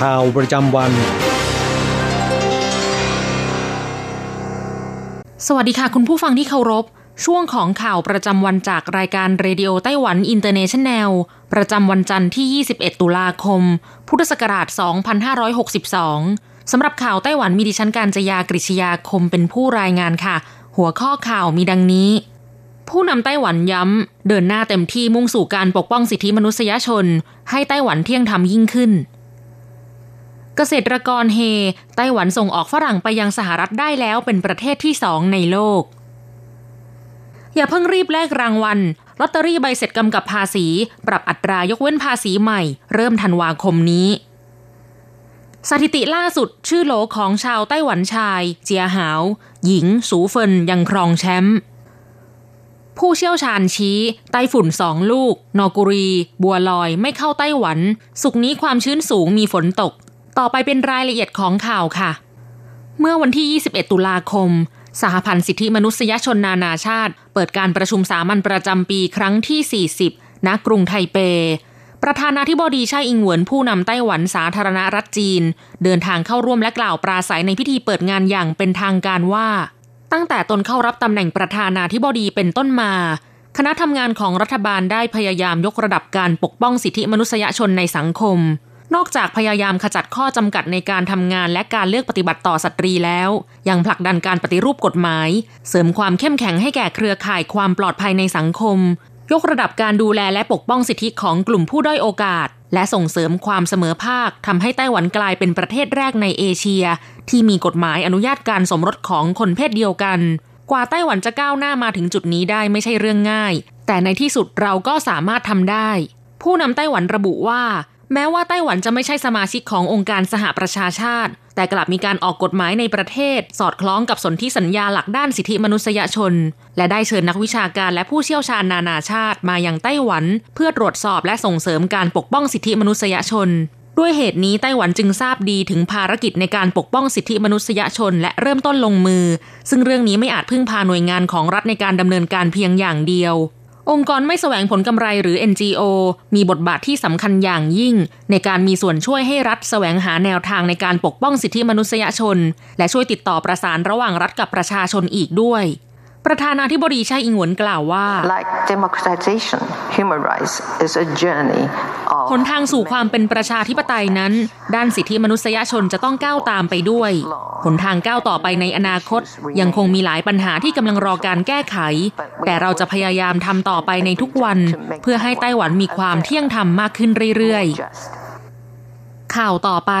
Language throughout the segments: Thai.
ข่าวประจำวัน สวัสดีค่ะคุณผู้ฟังที่เคารพ ช่วงของข่าวประจำวันจากรายการ Radio Taiwan International ประจำวันจันทร์ที่ 21 ตุลาคม พุทธศักราช 2562 สำหรับข่าวไต้หวันมีดิฉันการจยากริชยาคมเป็นผู้รายงานค่ะ หัวข้อข่าวมีดังนี้ ผู้นำไต้หวันย้ำ เดินหน้าเต็มที่มุ่งสู่การปกป้องสิทธิมนุษยชน ให้ไต้หวันเที่ยงธรรมยิ่งขึ้น เกษตรกรเฮ ไต้หวันส่งออกฝรั่งไปยังสหรัฐได้แล้วเป็นประเทศที่สองในโลก อย่าเพิ่งรีบแลกรางวัลลอตเตอรี่ใบเสร็จกำกับภาษี ปรับอัตรายกเว้นภาษีใหม่ เริ่มธันวาคมนี้ สถิติล่าสุดชื่อโหลของชาวไต้หวันชาย เจียหาว หญิง สูเฟินยังครองแชมป์ผู้เชี่ยวชาญชี้ไต้ฝุ่นสองลูก นอกุรี บัวลอยไม่เข้าไต้หวัน สุกนี้ความชื้นสูงมีฝนตก ต่อไปเป็นรายละเอียดของข่าวค่ะ เมื่อวันที่ 21 ตุลาคม สหพันธ์สิทธิมนุษยชนนานาชาติ เปิดการประชุมสามัญประจำปีครั้งที่ 40 ณ กรุงไทเป ประธานาธิบดีไช่อิงเหวินผู้นำไต้หวันสาธารณรัฐจีน เดินทางเข้าร่วมและกล่าวปราศัยในพิธีเปิดงานอย่างเป็นทางการว่า ตั้งแต่ตนเข้ารับตำแหน่งประธานาธิบดีเป็นต้นมาคณะทำงานของรัฐบาลได้พยายามยกระดับการปกป้องสิทธิมนุษยชนในสังคม นอกจากพยายามขจัดข้อจำกัดในการทำงานและการเลือกปฏิบัติต่อสตรีแล้ว ยังผลักดันการปฏิรูปกฎหมาย เสริมความเข้มแข็งให้แก่เครือข่ายความปลอดภัยในสังคม ยกระดับการดูแลและปกป้องสิทธิของกลุ่มผู้ด้อยโอกาส และส่งเสริมความเสมอภาคทำให้ไต้หวันกลายเป็นประเทศแรกในเอเชีย ที่มีกฎหมายอนุญาตการสมรสของคนเพศเดียวกัน กว่าไต้หวันจะก้าวหน้ามาถึงจุดนี้ได้ไม่ใช่เรื่องง่าย แต่ในที่สุดเราก็สามารถทำได้ ผู้นำไต้หวันระบุว่า แม้ว่าไต้หวันจะไม่ใช่สมาชิกขององค์การสหประชาชาติ แต่กลับมีการออกกฎหมายในประเทศ สอดคล้องกับสนธิสัญญาหลักด้านสิทธิมนุษยชน และได้เชิญนักวิชาการและผู้เชี่ยวชาญนานาชาติมายังไต้หวัน เพื่อตรวจสอบและส่งเสริมการปกป้องสิทธิมนุษยชน ด้วยเหตุนี้ไต้หวันจึงทราบดีถึงภารกิจในการปกป้องสิทธิมนุษยชน และเริ่มต้นลงมือ ซึ่งเรื่องนี้ไม่อาจพึ่งพาหน่วยงานของรัฐในการดำเนินการเพียงอย่างเดียว องค์กรไม่แสวงผลกำไรหรือ NGO มีบทบาทที่สำคัญอย่างยิ่ง ในการมีส่วนช่วยให้รัฐแสวงหาแนวทางในการปกป้องสิทธิมนุษยชน และช่วยติดต่อประสานระหว่างรัฐกับประชาชนอีกด้วย ประธานาธิบดีไช่อิงหวนกล่าวว่า Like democratization, human rights is a journey of หนทางสู่ความเป็นประชาธิปไตยนั้น ด้านสิทธิมนุษยชนจะต้องก้าวตามไปด้วยหนทางก้าวต่อไปในอนาคต ยังคงมีหลายปัญหาที่กำลังรอการแก้ไข แต่เราจะพยายามทำต่อไปในทุกวัน เพื่อให้ไต้หวันมีความเที่ยงธรรมมากขึ้นเรื่อย just. ๆข่าวต่อไป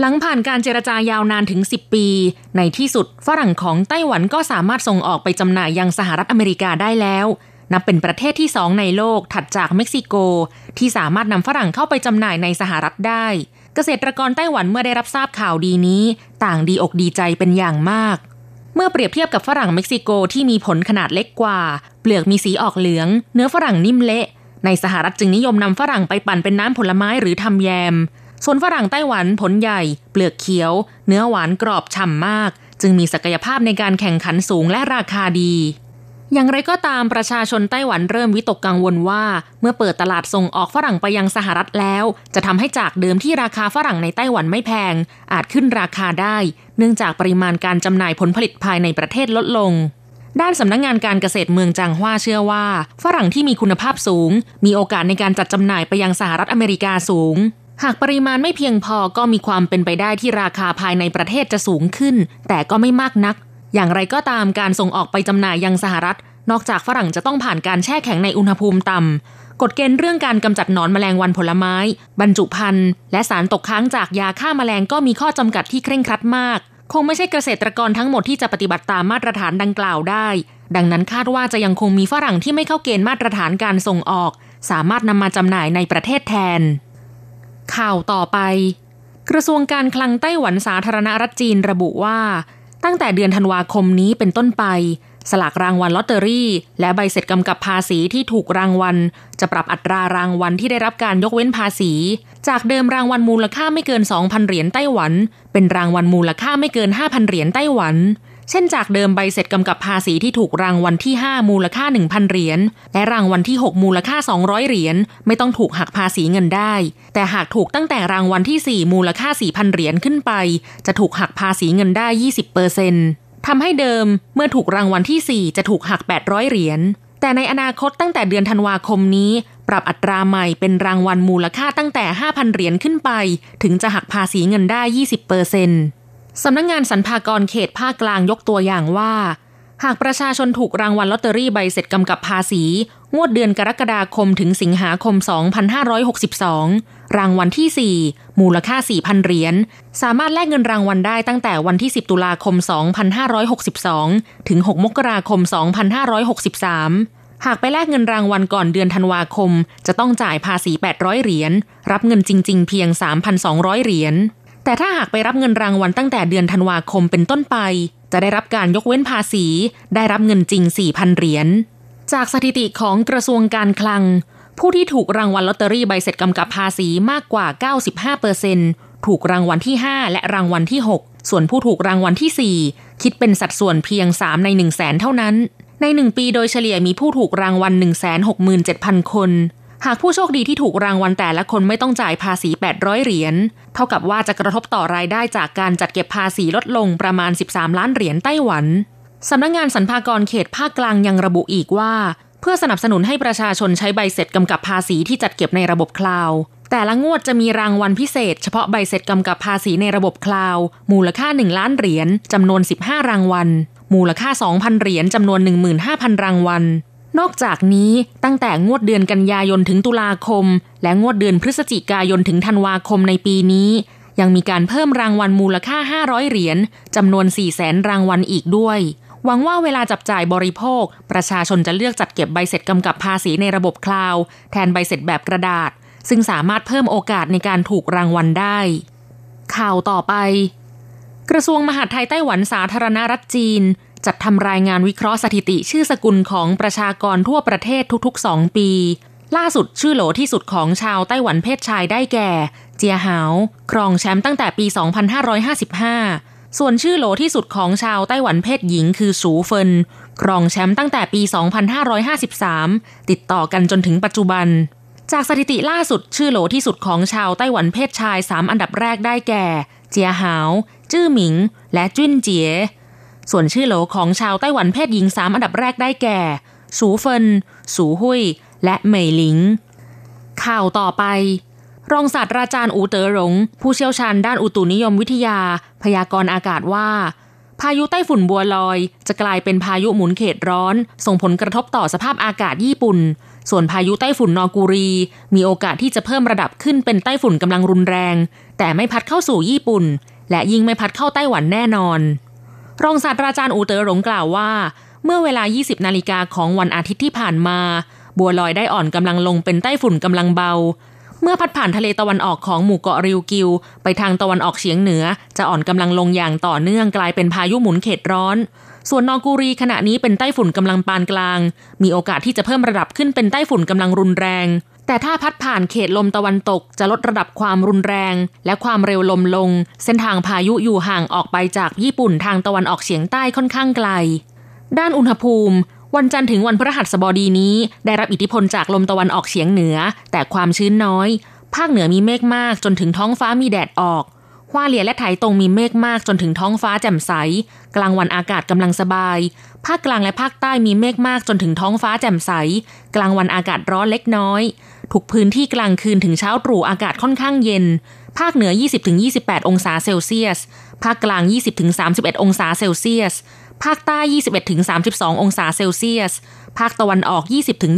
หลังผ่านการเจรจายาวนานถึง 10 ปี ในที่สุดฝรั่งของไต้หวันก็สามารถส่งออกไปจำหน่ายยังสหรัฐอเมริกาได้แล้ว นับเป็นประเทศที่สองในโลกถัดจากเม็กซิโก ที่สามารถนำฝรั่งเข้าไปจำหน่ายในสหรัฐได้ เกษตรกรไต้หวันเมื่อได้รับทราบข่าวดีนี้ ต่างดีอกดีใจเป็นอย่างมาก เมื่อเปรียบเทียบกับฝรั่งเม็กซิโกที่มีผลขนาดเล็กกว่า เปลือกมีสีออกเหลือง เนื้อฝรั่งนิ่มเละในสหรัฐจึงนิยมนำฝรั่งไปปั่นเป็นน้ำผลไม้หรือทำแยม ส่วนฝรั่งไต้หวันผลใหญ่ เปลือกเขียว เนื้อหวานกรอบฉ่ำมาก จึงมีศักยภาพในการแข่งขันสูงและราคาดี อย่างไรก็ตามประชาชนไต้หวันเริ่มวิตกกังวลว่า เมื่อเปิดตลาดส่งออกฝรั่งไปยังสหรัฐแล้ว จะทำให้จากเดิมที่ราคาฝรั่งในไต้หวันไม่แพง อาจขึ้นราคาได้ เนื่องจากปริมาณการจำหน่ายผลผลิตภายในประเทศลดลงด้านสำนักงงานการเกษตรเมืองจางฮวาเชื่อว่า ฝรั่งที่มีคุณภาพสูง มีโอกาสในการจัดจำหน่ายไปยังสหรัฐอเมริกาสูง หากปริมาณไม่เพียงพอก็มีความเป็นไปได้ที่ราคาภายในประเทศจะสูงขึ้น แต่ก็ไม่มากนัก อย่างไรก็ตามการส่งออกไปจำหน่ายยังสหรัฐ นอกจากฝรั่งจะต้องผ่านการแช่แข็งในอุณหภูมิต่ำกฎเกณฑ์เรื่องการกำจัดหนอนแมลงวันผลไม้ บรรจุภัณฑ์และสารตกค้างจากยาฆ่าแมลงก็มีข้อจำกัดที่เคร่งครัดมาก คงไม่ใช่เกษตรกรทั้งหมดที่จะปฏิบัติตามมาตรฐานดังกล่าวได้ ดังนั้นคาดว่าจะยังคงมีฝรั่งที่ไม่เข้าเกณฑ์มาตรฐานการส่งออก สามารถนำมาจำหน่ายในประเทศแทน ข่าวต่อไป กระทรวงการคลังไต้หวันสาธารณรัฐจีนระบุว่า ตั้งแต่เดือนธันวาคมนี้เป็นต้นไป สลากรางวัลลอตเตอรี่ และใบเสร็จกำกับภาษีที่ถูกรางวัล จะปรับอัตรารางวัลที่ได้รับการยกเว้นภาษี จากเดิมรางวัลมูลค่าไม่เกิน 2,000 เหรียญไต้หวัน เป็นรางวัลมูลค่าไม่เกิน 5,000 เหรียญไต้หวัน เช่นจากเดิมใบเสร็จกำกับภาษีที่ถูกรางวัลที่ 5 มูลค่า 1,000 เหรียญและรางวัลที่ 6 มูลค่า 200 เหรียญไม่ต้องถูกหักภาษีเงินได้ แต่หากถูกตั้งแต่รางวัลที่ 4 มูลค่า 4,000 เหรียญขึ้นไป จะถูกหักภาษีเงินได้ 20%เปอร์เซ็นต์ทำให้เดิมเมื่อถูกรางวัลที่ 4 จะถูกหัก 800 เหรียญ แต่ในอนาคตตั้งแต่เดือนธันวาคมนี้ ปรับอัตราใหม่เป็นรางวัลมูลค่าตั้งแต่ 5,000 เหรียญขึ้นไป ถึงจะหักภาษีเงินได้ 20%เปอร์เซ็นต์ สำนักงงานสรรพากรเขตภาคกลางยกตัวอย่างว่า หากประชาชนถูกรางวัลลอตเตอรี่ใบเสร็จกำกับภาษี งวดเดือนกรกฎาคมถึงสิงหาคม 2562 รางวัลที่ 4 มูลค่า 4,000 เหรียญสามารถแลกเงินรางวัลได้ตั้งแต่วันที่ 10 ตุลาคม 2562 ถึง 6 มกราคม 2563หากไปแลกเงินรางวัลก่อนเดือนธันวาคม จะต้องจ่ายภาษี 800 เหรียญ รับเงินจริง ๆ เพียง 3,200 เหรียญ แต่ถ้าหากไปรับเงินรางวัลตั้งแต่เดือนธันวาคมเป็นต้นไป จะได้รับการยกเว้นภาษี ได้รับเงินจริง 4,000 เหรียญ จากสถิติของกระทรวงการคลัง ผู้ที่ถูกรางวัลลอตเตอรี่ใบเสร็จกำกับภาษีมากกว่า 95%ถูกรางวัลที่ 5 และรางวัลที่ 6 ส่วนผู้ถูกรางวัลที่ 4 คิดเป็นสัดส่วนเพียง 3 ใน 1 0 0 0 0แสนเท่านั้น ใน 1 ปีโดยเฉลี่ยมีผู้ถูกรางวัล 167,000 คน หากผู้โชคดีที่ถูกรางวัลแต่ละคนไม่ต้องจ่ายภาษี 800 เหรียญ เท่ากับว่าจะกระทบต่อรายได้จากการจัดเก็บภาษีลดลงประมาณ 13 ล้านเหรียญไต้หวัน สำนักงงานสรรพากรเขตภาคกลางยังระบุอีกว่า เพื่อสนับสนุนให้ประชาชนใช้ใบเสร็จกำกับภาษีที่จัดเก็บในระบบคลาวแต่ละงวดจะมีรางวัลพิเศษ เฉพาะใบเสร็จกำกับภาษีในระบบคลาวมูลค่า 1 ล้านเหรียญจำนวน 15 รางวัล มูลค่า 2,000 เหรียญจำนวน 15,000 รางวัล นอกจากนี้ตั้งแต่งวดเดือนกันยายนถึงตุลาคม และงวดเดือนพฤศจิกายนถึงธันวาคมในปีนี้ ยังมีการเพิ่มรางวัลมูลค่า 500 เหรียญจำนวน4แสนรางวัลอีกด้วย หวังว่าเวลาจับจ่ายบริโภค ประชาชนจะเลือกจัดเก็บใบเสร็จกำกับภาษีในระบบคลาวแทนใบเสร็จแบบกระดาษ ซึ่งสามารถเพิ่มโอกาสในการถูกรางวัลได้ ข่าวต่อไป กระทรวงมหาดไทยไต้หวันสาธารณรัฐจีน จัดทำรายงานวิเคราะห์สถิติชื่อสกุลของประชากรทั่วประเทศทุกๆ 2 ปี ล่าสุดชื่อโหลที่สุดของชาวไต้หวันเพศชายได้แก่ เจียหาว ครองแชมป์ตั้งแต่ปี 2555 ส่วนชื่อโหลที่สุดของชาวไต้หวันเพศหญิงคือสูเฟิน ครองแชมป์ตั้งแต่ปี 2553 ติดต่อกันจนถึงปัจจุบัน จากสถิติล่าสุดชื่อโหลที่สุดของชาวไต้หวันเพศชาย 3 อันดับแรกได้แก่ เจียหาว จื้อหมิง และจุ้นเจี๋ย ส่วนชื่อโหลของชาวไต้หวันเพศหญิง3อันดับแรกได้แก่ สูเฟิน สูหุย และเหมยหลิง ข่าวต่อไป รองศาสตราจารย์อูเต๋อหลง ผู้เชี่ยวชาญด้านอุตุนิยมวิทยา พยากรณ์อากาศว่า พายุไต้ฝุ่นบัวลอย จะกลายเป็นพายุหมุนเขตร้อน ส่งผลกระทบต่อสภาพอากาศญี่ปุ่น ส่วนพายุไต้ฝุ่นนอกูรี มีโอกาสที่จะเพิ่มระดับขึ้นเป็นไต้ฝุ่นกำลังรุนแรง แต่ไม่พัดเข้าสู่ญี่ปุ่น และยิ่งไม่พัดเข้าไต้หวันแน่นอน รองศาสตราจารย์อูเต๋อหลงกล่าวว่า เมื่อเวลา 20 นาฬิกาของวันอาทิตย์ที่ผ่านมา บัวลอยได้อ่อนกำลังลงเป็นไต้ฝุ่นกำลังเบา เมื่อพัดผ่านทะเลตะวันออกของหมู่เกาะริวกิว ไปทางตะวันออกเฉียงเหนือ จะอ่อนกำลังลงอย่างต่อเนื่องกลายเป็นพายุหมุนเขตร้อน ส่วนนอกูรีขณะนี้เป็นไต้ฝุ่นกำลังปานกลาง มีโอกาสที่จะเพิ่มระดับขึ้นเป็นไต้ฝุ่นกำลังรุนแรง แต่ถ้าพัดผ่านเขตลมตะวันตกจะลดระดับความรุนแรง และความเร็วลมลง เส้นทางพายุอยู่ห่างออกไปจากญี่ปุ่นทางตะวันออกเฉียงใต้ค่อนข้างไกล ด้านอุณหภูมิ วันจันทร์ถึงวันพฤหัสบดีนี้ ได้รับอิทธิพลจากลมตะวันออกเฉียงเหนือ แต่ความชื้นน้อย ภาคเหนือมีเมฆมากจนถึงท้องฟ้ามีแดดออก ฮวาเหลียและไถตรงมีเมฆมากจนถึงท้องฟ้าแจ่มใส กลางวันอากาศกำลังสบาย ภาคกลางและภาคใต้มีเมฆมากจนถึงท้องฟ้าแจ่มใส กลางวันอากาศร้อนเล็กน้อยทุกพื้นที่กลางคืนถึงเช้าตรู่อากาศค่อนข้างเย็น ภาคเหนือ 20-28 องศาเซลเซียส ภาคกลาง 20-31 องศาเซลเซียส ภาคใต้ 21-32 องศาเซลเซียส ภาคตะวันออก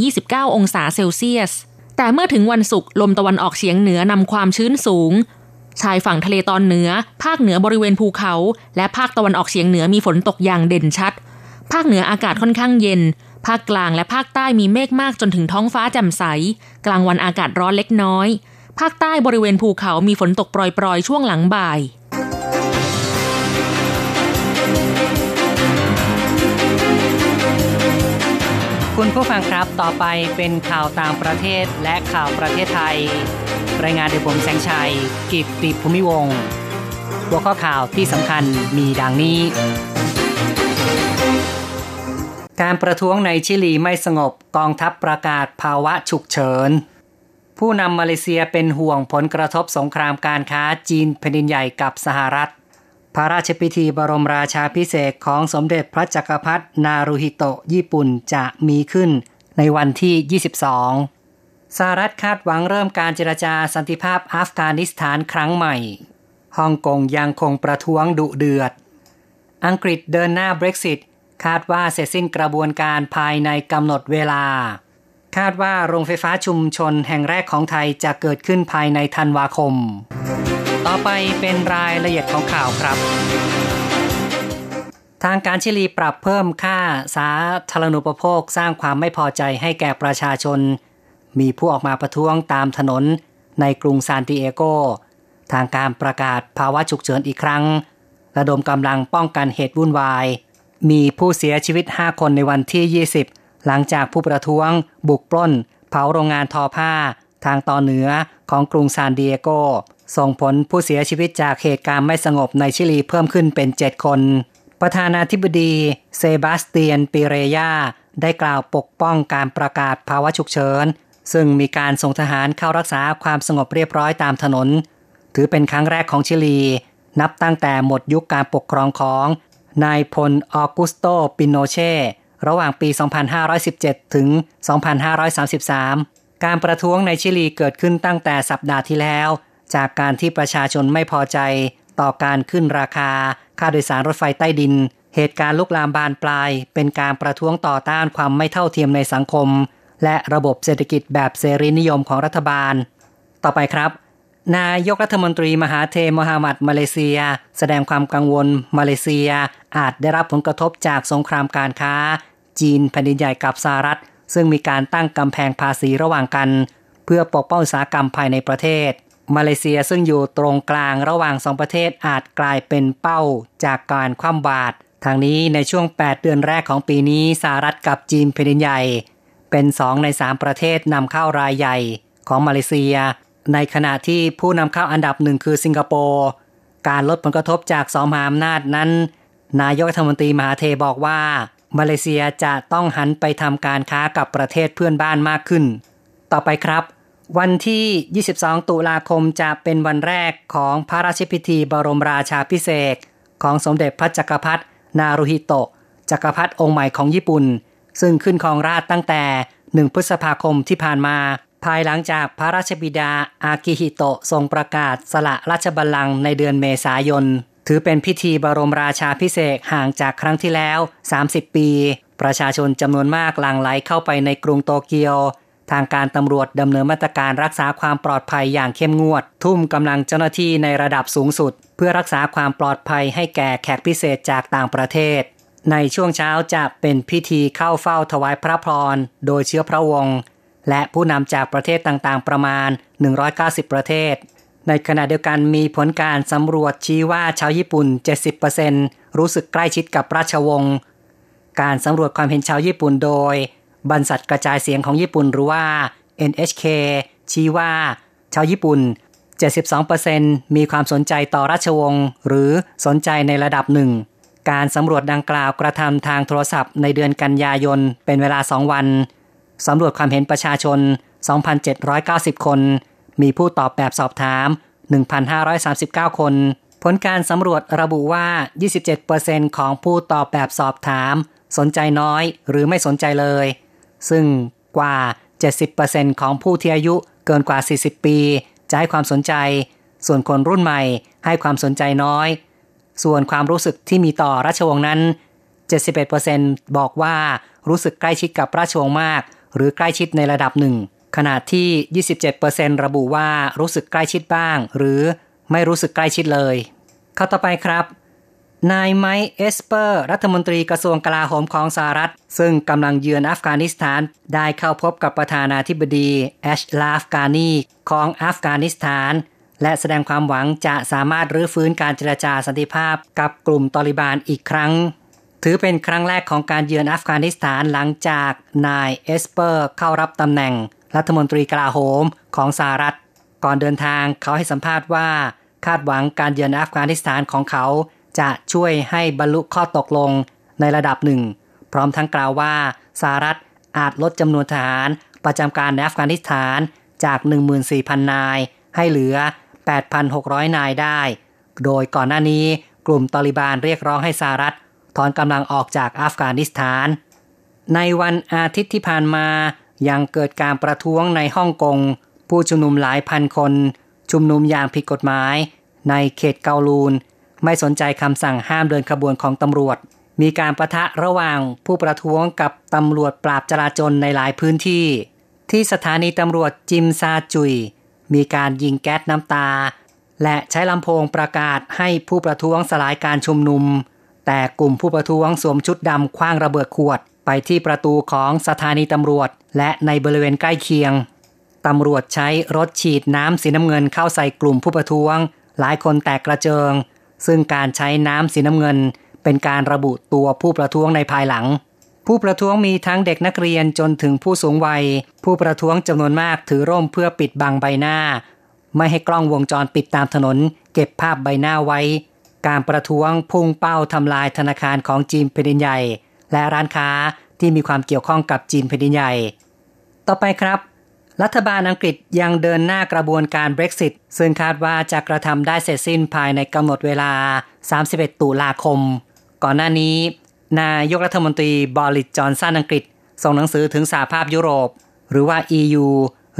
20-29 องศาเซลเซียส แต่เมื่อถึงวันศุกร์ลมตะวันออกเฉียงเหนือนำความชื้นสูง ชายฝั่งทะเลตอนเหนือ ภาคเหนือบริเวณภูเขา และภาคตะวันออกเฉียงเหนือมีฝนตกอย่างเด่นชัด ภาคเหนืออากาศค่อนข้างเย็น ภาคกลางและภาคใต้มีเมฆมากจนถึงท้องฟ้าแจ่มใส กลางวันอากาศร้อนเล็กน้อย ภาคใต้บริเวณภูเขามีฝนตกโปรยๆ ช่วงหลังบ่ายคุณผู้ฟังครับ ต่อไปเป็นข่าวต่างประเทศและข่าวประเทศไทย รายงานโดยผมแสงชัย กิตติภูมิวงศ์หัวข้อข่าวที่สำคัญมีดังนี้ การประท้วงในชิลีไม่สงบกองทัพประกาศภาวะฉุกเฉิน ผู้นำมาเลเซียเป็นห่วงผลกระทบสงครามการค้าจีนแผ่นดินใหญ่กับสหรัฐ พระราชพิธีบรมราชาพิเศษของสมเด็จพระจักรพรรดินารุฮิโตะญี่ปุ่นจะมีขึ้นในวันที่ 22 สหรัฐคาดหวังเริ่มการเจรจาสันติภาพอัฟกานิสถานครั้งใหม่ฮ่องกงยังคงประท้วงดุเดือด อังกฤษเดินหน้า Brexit คาดว่าเสร็จสิ้นกระบวนการภายในกำหนดเวลา คาดว่าโรงไฟฟ้าชุมชนแห่งแรกของไทยจะเกิดขึ้นภายในธันวาคม ต่อไปเป็นรายละเอียดของข่าวครับ ทางการชิลีปรับเพิ่มค่าสาธารณูปโภคสร้างความไม่พอใจให้แก่ประชาชน มีผู้ออกมาประท้วงตามถนนในกรุงซานติเอโก ทางการประกาศภาวะฉุกเฉินอีกครั้ง ระดมกำลังป้องกันเหตุวุ่นวาย มีผู้เสียชีวิต 5 คนในวันที่ 20 หลังจากผู้ประท้วง บุกปล้น เผาโรงงานทอผ้า ทางตอนเหนือของกรุงซานดิเอโก ส่งผลผู้เสียชีวิตจากเหตุการณ์ไม่สงบในชิลีเพิ่มขึ้นเป็น 7 คน ประธานาธิบดีเซบาสเตียนปิเรยาได้กล่าวปกป้องการประกาศภาวะฉุกเฉิน ซึ่งมีการส่งทหารเข้ารักษาความสงบเรียบร้อยตามถนน ถือเป็นครั้งแรกของชิลี นับตั้งแต่หมดยุคการปกครองของนายพลออกุสโตปิโนเช่ระหว่างปี 2517 ถึง 2533 การประท้วงในชิลีเกิดขึ้นตั้งแต่สัปดาห์ที่แล้ว จากการที่ประชาชนไม่พอใจต่อการขึ้นราคา ค่าโดยสารรถไฟใต้ดิน เหตุการณ์ลุกลามบานปลาย เป็นการประท้วงต่อต้านความไม่เท่าเทียมในสังคม และระบบเศรษฐกิจแบบเสรีนิยมของรัฐบาล ต่อไปครับ นายกรัฐมนตรีมหาเทมฮามัดมาเลเซีย แสดงความกังวลมาเลเซีย อาจได้รับผลกระทบจากสงครามการค้า จีนแผ่นดินใหญ่กับสหรัฐ ซึ่งมีการตั้งกำแพงภาษีระหว่างกัน เพื่อปกป้องอุตสาหกรรมภายในประเทศ มาเลเซียซึ่งอยู่ตรงกลางระหว่างสองประเทศอาจกลายเป็นเป้าจากการคว่ำบาตรทางนี้ในช่วง 8 เดือนแรกของปีนี้สหรัฐกับจีนแผ่นดินใหญ่ เป็น2ใน3ประเทศนำเข้ารายใหญ่ของมาเลเซีย ในขณะที่ผู้นำเข้าอันดับหนึ่งคือสิงคโปร์การลดผลกระทบจากสองมหาอำนาจนั้น นายกรัฐมนตรีมหาเทบอกว่า มาเลเซียจะต้องหันไปทำการค้ากับประเทศเพื่อนบ้านมากขึ้น ต่อไปครับ วันที่ 22 ตุลาคมจะเป็นวันแรกของพระราชพิธีบรมราชาพิเศษของสมเด็จพระจักรพรรดินารุฮิโตะจักรพรรดิองค์ใหม่ของญี่ปุ่น ซึ่งขึ้นครองราชตั้งแต่ 1 พฤษภาคมที่ผ่านมา ภายหลังจากพระราชบิดาอากิฮิโตะทรงประกาศสละราชบัลลังก์ในเดือนเมษายน ถือเป็นพิธีบรมราชาพิเศษห่างจากครั้งที่แล้ว 30 ปี ประชาชนจำนวนมากหลั่งไหลเข้าไปในกรุงโตเกียวทางการตำรวจดำเนินมาตรการรักษาความปลอดภัยอย่างเข้มงวด ทุ่มกำลังเจ้าหน้าที่ในระดับสูงสุด เพื่อรักษาความปลอดภัยให้แก่แขกพิเศษจากต่างประเทศ ในช่วงเช้าจะเป็นพิธีเข้าเฝ้าถวายพระพร โดยเชื้อพระวงศ์และผู้นำจากประเทศต่างๆ ประมาณ 190 ประเทศ ในขณะเดียวกันมีผลการสำรวจชี้ว่าชาวญี่ปุ่น 70%รู้สึกใกล้ชิดกับราชวงศ์ การสำรวจความเห็นชาวญี่ปุ่นโดย บรรษัทกระจายเสียงของญี่ปุ่นหรือว่า NHK ชี้ว่า ชาวญี่ปุ่น 72%มีความสนใจต่อราชวงศ์หรือสนใจในระดับหนึ่ง การสำรวจดังกล่าวกระทำทางโทรศัพท์ในเดือนกันยายนเป็นเวลา 2 วัน สำรวจความเห็นประชาชน 2,790 คน มีผู้ตอบแบบสอบถาม 1,539 คน ผลการสำรวจระบุว่า 27%ของผู้ตอบแบบสอบถาม สนใจน้อยหรือไม่สนใจเลย ซึ่งกว่า 70%ของผู้ที่อายุเกินกว่า 40 ปี จะให้ความสนใจ ส่วนคนรุ่นใหม่ให้ความสนใจน้อย ส่วนความรู้สึกที่มีต่อราชวงศ์นั้น 71%บอกว่ารู้สึกใกล้ชิดกับราชวงศ์มาก หรือใกล้ชิดในระดับหนึ่ง ขณะที่ 27%ระบุว่ารู้สึกใกล้ชิดบ้าง หรือไม่รู้สึกใกล้ชิดเลย เข้าต่อไปครับ นายไมค์เอสเปอร์ รัฐมนตรีกระทรวงกลาโหมของสหรัฐ ซึ่งกำลังเยือนอัฟกานิสถาน ได้เข้าพบกับประธานาธิบดีแอชลาฟกานีของอัฟกานิสถาน และแสดงความหวังจะสามารถรื้อฟื้นการเจรจาสันติภาพกับกลุ่มตอริบานอีกครั้ง ถือเป็นครั้งแรกของการเยือนอัฟกานิสถานหลังจากนายเอสเปอร์เข้ารับตำแหน่ง รัฐมนตรีกลาโหมของสหรัฐ ก่อนเดินทางเขาให้สัมภาษณ์ว่า คาดหวังการเยือนอัฟกานิสถานของเขา จะช่วยให้บรรลุข้อตกลงในระดับหนึ่ง พร้อมทั้งกล่าวว่าสหรัฐอาจลดจำนวนทหารประจำการในอัฟกานิสถานจาก 14,000 นาย ให้เหลือ 8,600 นายได้ โดยก่อนหน้านี้กลุ่มตอริบานเรียกร้องให้สหรัฐ ถอนกำลังออกจากอัฟกานิสถาน ในวันอาทิตย์ที่ผ่านมายังเกิดการประท้วงในฮ่องกง ผู้ชุมนุมหลายพันคน ชุมนุมอย่างผิดกฎหมาย ในเขตเกาลูน ไม่สนใจคำสั่งห้ามเดินขบวนของตำรวจ มีการประทะระหว่างผู้ประท้วงกับตำรวจปราบจราจรในหลายพื้นที่ ที่สถานีตำรวจจิมซาจุย มีการยิงแก๊สน้ำตา และใช้ลำโพงประกาศให้ผู้ประท้วงสลายการชุมนุม แต่กลุ่มผู้ประท้วงสวมชุดดำคว้างระเบิดขวด ไปที่ประตูของสถานีตำรวจ และในบริเวณใกล้เคียงตำรวจใช้รถฉีดน้ำสีน้ำเงินเข้าใส่กลุ่มผู้ประท้วง หลายคนแตกกระเจิง ซึ่งการใช้น้ำสีน้ำเงิน เป็นการระบุตัวผู้ประท้วงในภายหลัง ผู้ประท้วงมีทั้งเด็กนักเรียนจนถึงผู้สูงวัย ผู้ประท้วงจำนวนมากถือร่มเพื่อปิดบังใบหน้า ไม่ให้กล้องวงจรปิดตามถนน เก็บภาพใบหน้าไว้ การประท้วงพุ่งเป้าทำลายธนาคารของจีนแผ่นดินใหญ่ และร้านค้าที่มีความเกี่ยวข้องกับจีนแผ่นดินใหญ่ ต่อไปครับ รัฐบาลอังกฤษยังเดินหน้ากระบวนการ Brexit ซึ่งคาดว่าจะกระทำได้เสร็จสิ้นภายในกำหนดเวลา 31 ตุลาคม ก่อนหน้านี้ นายกรัฐมนตรีบอริสจอห์นสันอังกฤษ ส่งหนังสือถึงสหภาพยุโรป หรือว่า EU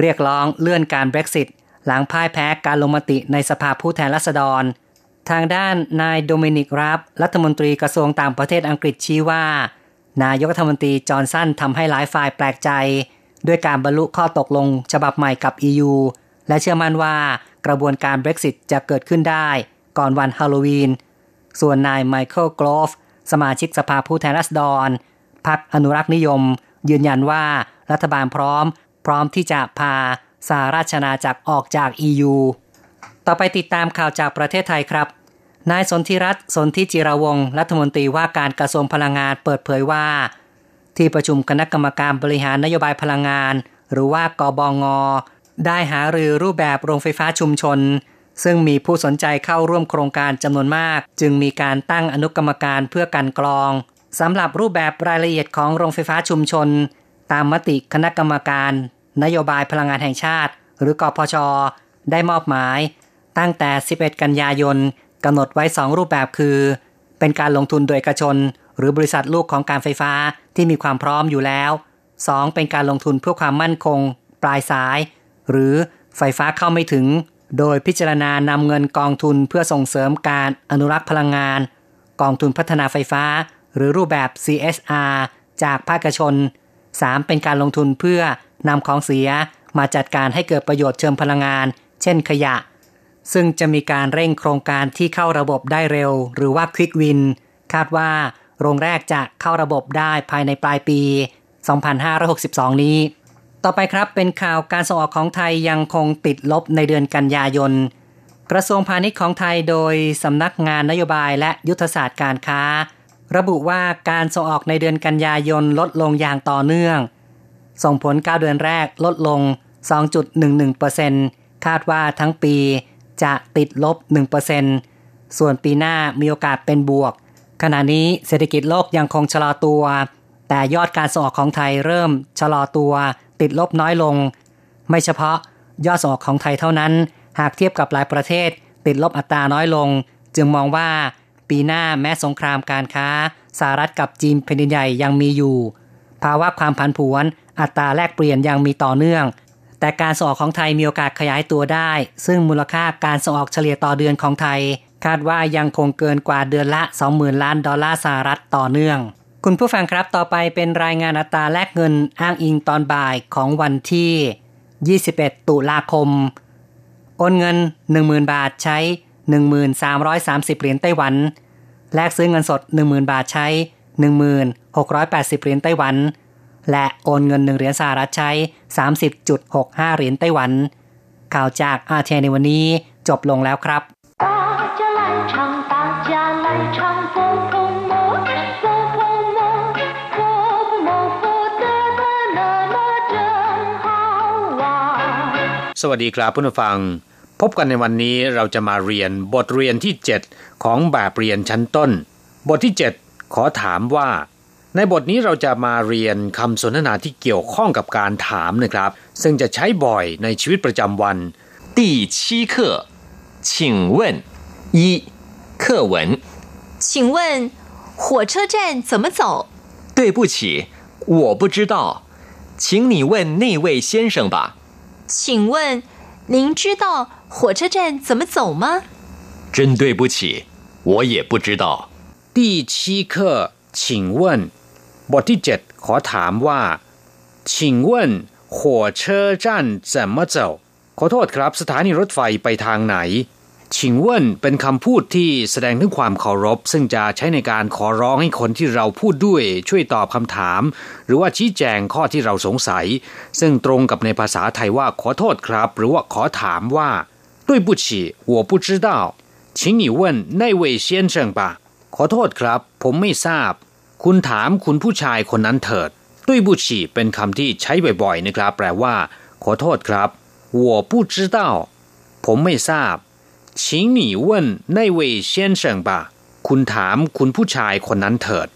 เรียกร้องเลื่อนการ Brexit หลังพ่ายแพ้การลงมติในสภาผู้แทนราษฎร ทางด้านนายโดมินิกราบรัฐมนตรีกระทรวงต่างประเทศอังกฤษชี้ว่า นายกรัฐมนตรีจอห์นสันทำให้หลายฝ่ายแปลกใจ ด้วยการบรรลุข้อตกลงฉบับใหม่กับ EU และเชื่อมั่นว่ากระบวนการ Brexit จะเกิดขึ้นได้ ก่อนวันฮาโลวีน ส่วนนายไมเคิลกรอฟ สมาชิกสภาผู้แทนราษฎรพรรคอนุรักษ์นิยม ยืนยันว่ารัฐบาลพร้อม พร้อมที่จะพาสหราชนาจักรออกจาก EU ต่อไปติดตามข่าวจากประเทศไทยครับ นายสนธิรัตน์สนธิจิรวงศ์รัฐมนตรีว่าการกระทรวงพลังงานเปิดเผยว่า ที่ประชุมคณะกรรมการบริหารนโยบายพลังงาน หรือว่ากบงได้หารือรูปแบบโรงไฟฟ้าชุมชน ซึ่งมีผู้สนใจเข้าร่วมโครงการจำนวนมาก จึงมีการตั้งอนุกรรมการเพื่อกันกรองสำหรับรูปแบบรายละเอียดของโรงไฟฟ้าชุมชน ตามมติคณะกรรมการ นโยบายพลังงานแห่งชาติ หรือกพช ได้มอบหมาย ตั้งแต่ 11 กันยายนกำหนดไว้ 2 รูปแบบคือ เป็นการลงทุนโดยเอกชน หรือบริษัทลูกของการไฟฟ้าที่มีความพร้อมอยู่แล้ว 2. เป็นการลงทุนเพื่อความมั่นคง ปลายสาย หรือไฟฟ้าเข้าไม่ถึง โดยพิจารณานำเงินกองทุนเพื่อส่งเสริมการอนุรักษ์พลังงาน กองทุนพัฒนาไฟฟ้า หรือรูปแบบ CSR จากภาคชน 3. เป็นการลงทุนเพื่อนำของเสียมาจัดการให้เกิดประโยชน์เชิงพลังงาน เช่นขยะ ซึ่งจะมีการเร่งโครงการที่เข้าระบบได้เร็ว หรือว่าควิกวินคาดว่าโรงแรกจะเข้าระบบได้ภายในปลายปี 2562 นี้ ต่อไปครับเป็นข่าวการส่งออกของไทยยังคงติดลบในเดือนกันยายน กระทรวงพาณิชย์ของไทยโดยสำนักงานนโยบายและยุทธศาสตร์การค้า ระบุว่าการส่งออกในเดือนกันยายนลดลงอย่างต่อเนื่อง ส่งผล 9 เดือนแรกลดลง 2.11%คาดว่าทั้งปีจะติดลบ 1%ส่วนปีหน้ามีโอกาสเป็นบวก ขณะนี้เศรษฐกิจโลกยังคงชะลอตัว แต่ยอดการส่งออกของไทยเริ่มชะลอตัว ติดลบน้อยลง ไม่เฉพาะยอดส่งออกของไทยเท่านั้น หากเทียบกับหลายประเทศ ติดลบอัตราน้อยลง จึงมองว่าปีหน้าแม้สงครามการค้าสหรัฐกับจีนแผ่นดินใหญ่ยังมีอยู่ ภาวะความผันผวน อัตราแลกเปลี่ยนยังมีต่อเนื่อง แต่การส่งออกของไทยมีโอกาสขยายตัวได้ ซึ่งมูลค่าการส่งออกเฉลี่ยต่อเดือนของไทย คาดว่ายังคงเกินกว่าเดือนละ 20,000 ล้านดอลลาร์สหรัฐต่อเนื่อง คุณผู้ฟังครับต่อไปเป็นรายงานอัตราแลกเงินอ้างอิงตอนบ่ายของวันที่ 21 ตุลาคม โอนเงิน 10,000 บาทใช้ 1330 เหรียญไต้หวัน แลกซื้อเงินสด 10,000 บาทใช้ 1680 เหรียญไต้หวัน และโอนเงิน 1 เหรียญสหรัฐใช้ 30.65 เหรียญไต้หวัน ข่าวจากอาเทในวันนี้จบลงแล้วครับ สวัสดีครับผู้ฟัง พบกันในวันนี้เราจะมาเรียนบทเรียนที่ 7 ของแบบเรียนชั้นต้น บทที่ 7 ขอถามว่า ในบทนี้เราจะมาเรียนคำสนทนาที่เกี่ยวข้องกับการถามนะครับ ซึ่งจะใช้บ่อยในชีวิตประจำวัน第七课请问一课文请问火车站怎么走对不起我不知道请你问那位先生吧 请问，您知道火车站怎么走吗？真对不起，我也不知道。第七课，请问，บทที่เจ็ดขอถามว่า请问火车站怎么走ขอโทษครับสถานีรถไฟไปทางไหน ชิงเว่นเป็นคำพูดที่แสดงถึงความเคารพ ซึ่งจะใช้ในการขอร้องให้คนที่เราพูดด้วยช่วยตอบคำถาม หรือว่าชี้แจงข้อที่เราสงสัย ซึ่งตรงกับในภาษาไทยว่าขอโทษครับ หรือว่าขอถามว่า对不起我不知道请你问那位先生吧ขอโทษครับ ผมไม่ทราบ คุณถามคุณผู้ชายคนนั้นเถิดด้วยบุชีเป็นคำที่ใช้บ่อยๆนะครับ แปลว่า ขอโทษครับ我不知道ผมไม่ทราบ 请你问那位先生吧คุณถามคุณผู้ชายคนนั้นเถิด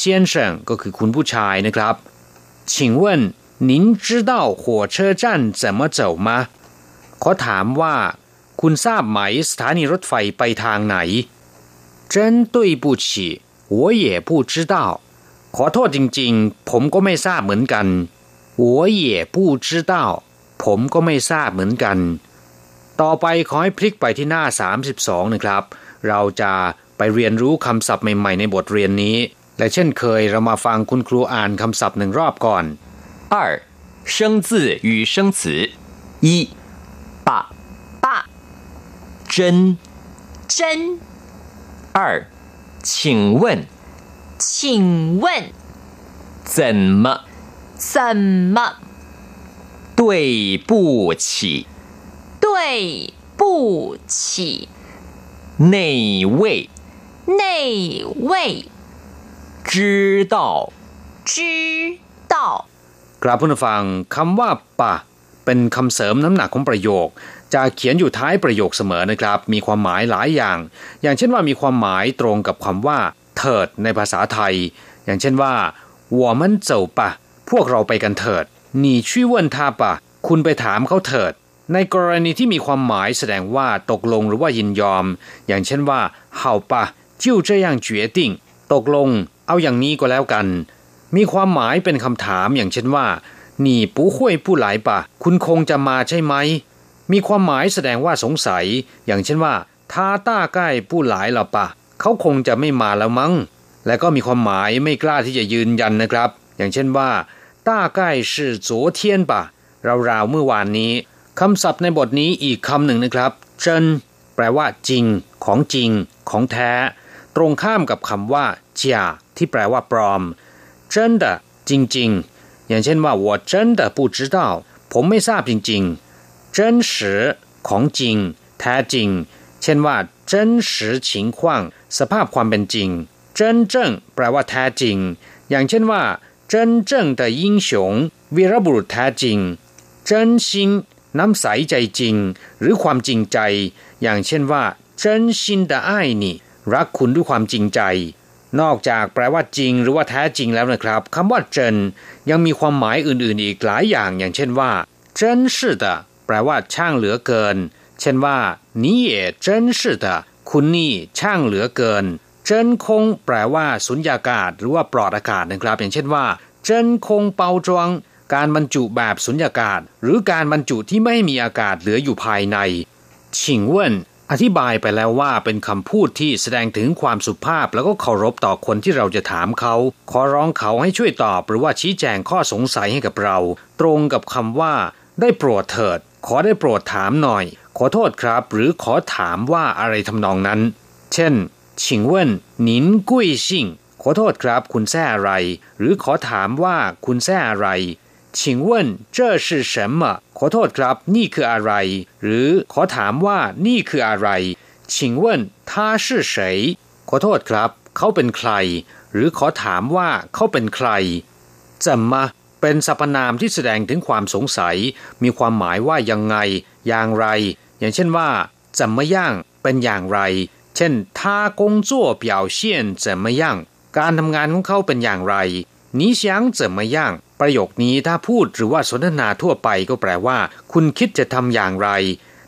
先生ก็คือคุณผู้ชายนะครับ请问您知道火车站怎么走吗ขอถามว่า คุณทราบไหมสถานีรถไฟไปทางไหน真对不起我也不知道ขอโทษจริงๆ ผมก็ไม่ทราบเหมือนกัน我也不知道ผมก็ไม่ทราบเหมือนกัน ต่อไปขอให้พลิกไปที่หน้า 32 นะครับ เราจะไปเรียนรู้คำศัพท์ใหม่ๆในบทเรียนนี้ และเช่นเคยเรามาฟังคุณครูอ่านคำศัพท์หนึ่งรอบก่อน二生字与生词一爸爸真真二请问请问怎么怎么对不起 对不起那位那位知道知道กราบผู้ฟังคำว่าปะเป็นคำเสริมน้ำหนักของประโยค จะเขียนอยู่ท้ายประโยคเสมอนะครับ มีความหมายหลายอย่าง อย่างเช่นว่ามีความหมายตรงกับคำว่า เถิดในภาษาไทย อย่างเช่นว่า我们走吧พวกเราไปกันเถิด你去问他吧คุณไปถามเขาเถิด ในกรณีที่มีความหมายแสดงว่าตกลงหรือว่ายินยอม อย่างเช่นว่า好吧就这样决定ตกลง เอาอย่างนี้ก็แล้วกัน มีความหมายเป็นคำถามอย่างเช่นว่า你不会不来吧คุณคงจะมาใช่ไหม มีความหมายแสดงว่าสงสัย อย่างเช่นว่า他大概不来了吧เขาคงจะไม่มาแล้วมั้ง และก็มีความหมายไม่กล้าที่จะยืนยันนะครับ อย่างเช่นว่า大概是昨天吧ราวๆเมื่อวานนี้ คำศัพท์ในบทนี้อีกคำหนึ่งนะครับเจนแปลว่าจริง ของจริง ของแท้ ตรงข้ามกับคำว่าเจียที่แปลว่าปลอมเจน的จริงๆ อย่างเช่นว่า我真的不知道ผมไม่ทราบจริงๆ真实ของจริง แท้จริง เช่นว่า真实情况สภาพความเป็นจริง真正แปลว่าแท้จริง อย่างเช่นว่า真正的英雄วีรบุรุษแท้จริง真心น้ น้ำใสใจจริง หรือความจริงใจ อย่างเช่นว่าเจนชินดาไอ้นี่รักคุณด้วยความจริงใจ นอกจากแปลว่าจริง หรือว่าแท้จริงแล้วนะครับคำว่าเจนยังมีความหมายอื่นๆ อีกหลายอย่าง อย่างเช่นว่าเจนชิดะแปลว่าช่างเหลือเกิน เช่นว่า你也真是的คุณนี่ช่างเหลือเกินเจินคง แปลว่าสุญญากาศ หรือว่าปลอดอากาศนะครับ อย่างเช่นว่าเจนคงเปาจวง การบรรจุแบบสุญญากาศ หรือการบรรจุที่ไม่มีอากาศเหลืออยู่ภายใน ชิงเว่นอธิบายไปแล้วว่าเป็นคำพูดที่แสดงถึงความสุภาพแล้วก็เคารพต่อคนที่เราจะถามเขา ขอร้องเขาให้ช่วยตอบหรือว่าชี้แจงข้อสงสัยให้กับเรา ตรงกับคำว่า ได้โปรดเถิด ขอได้โปรดถามหน่อย ขอโทษครับ หรือขอถามว่าอะไรทำนองนั้น เช่นชิงเว่นนินกุ้ยชิงขอโทษครับ คุณแซ่อะไร หรือขอถามว่าคุณแซ่อะไร 请问这是什么ขอโทษครับ นี่คืออะไร หรือขอถามว่านี่คืออะไร请问他是谁ขอโทษครับ เขาเป็นใคร หรือขอถามว่าเขาเป็นใครจะมาเป็นสรรพนามที่แสดงถึงความสงสัย มีความหมายว่ายังไง อย่างไร อย่างเช่นว่าจะมาย่างเป็นอย่างไร เช่น他工作表现怎么样การทำงานของเขาเป็นอย่างไร 你想怎么样ประโยคนี้ถ้าพูดหรือว่าสนทนาทั่วไปก็แปลว่า คุณคิดจะทำอย่างไร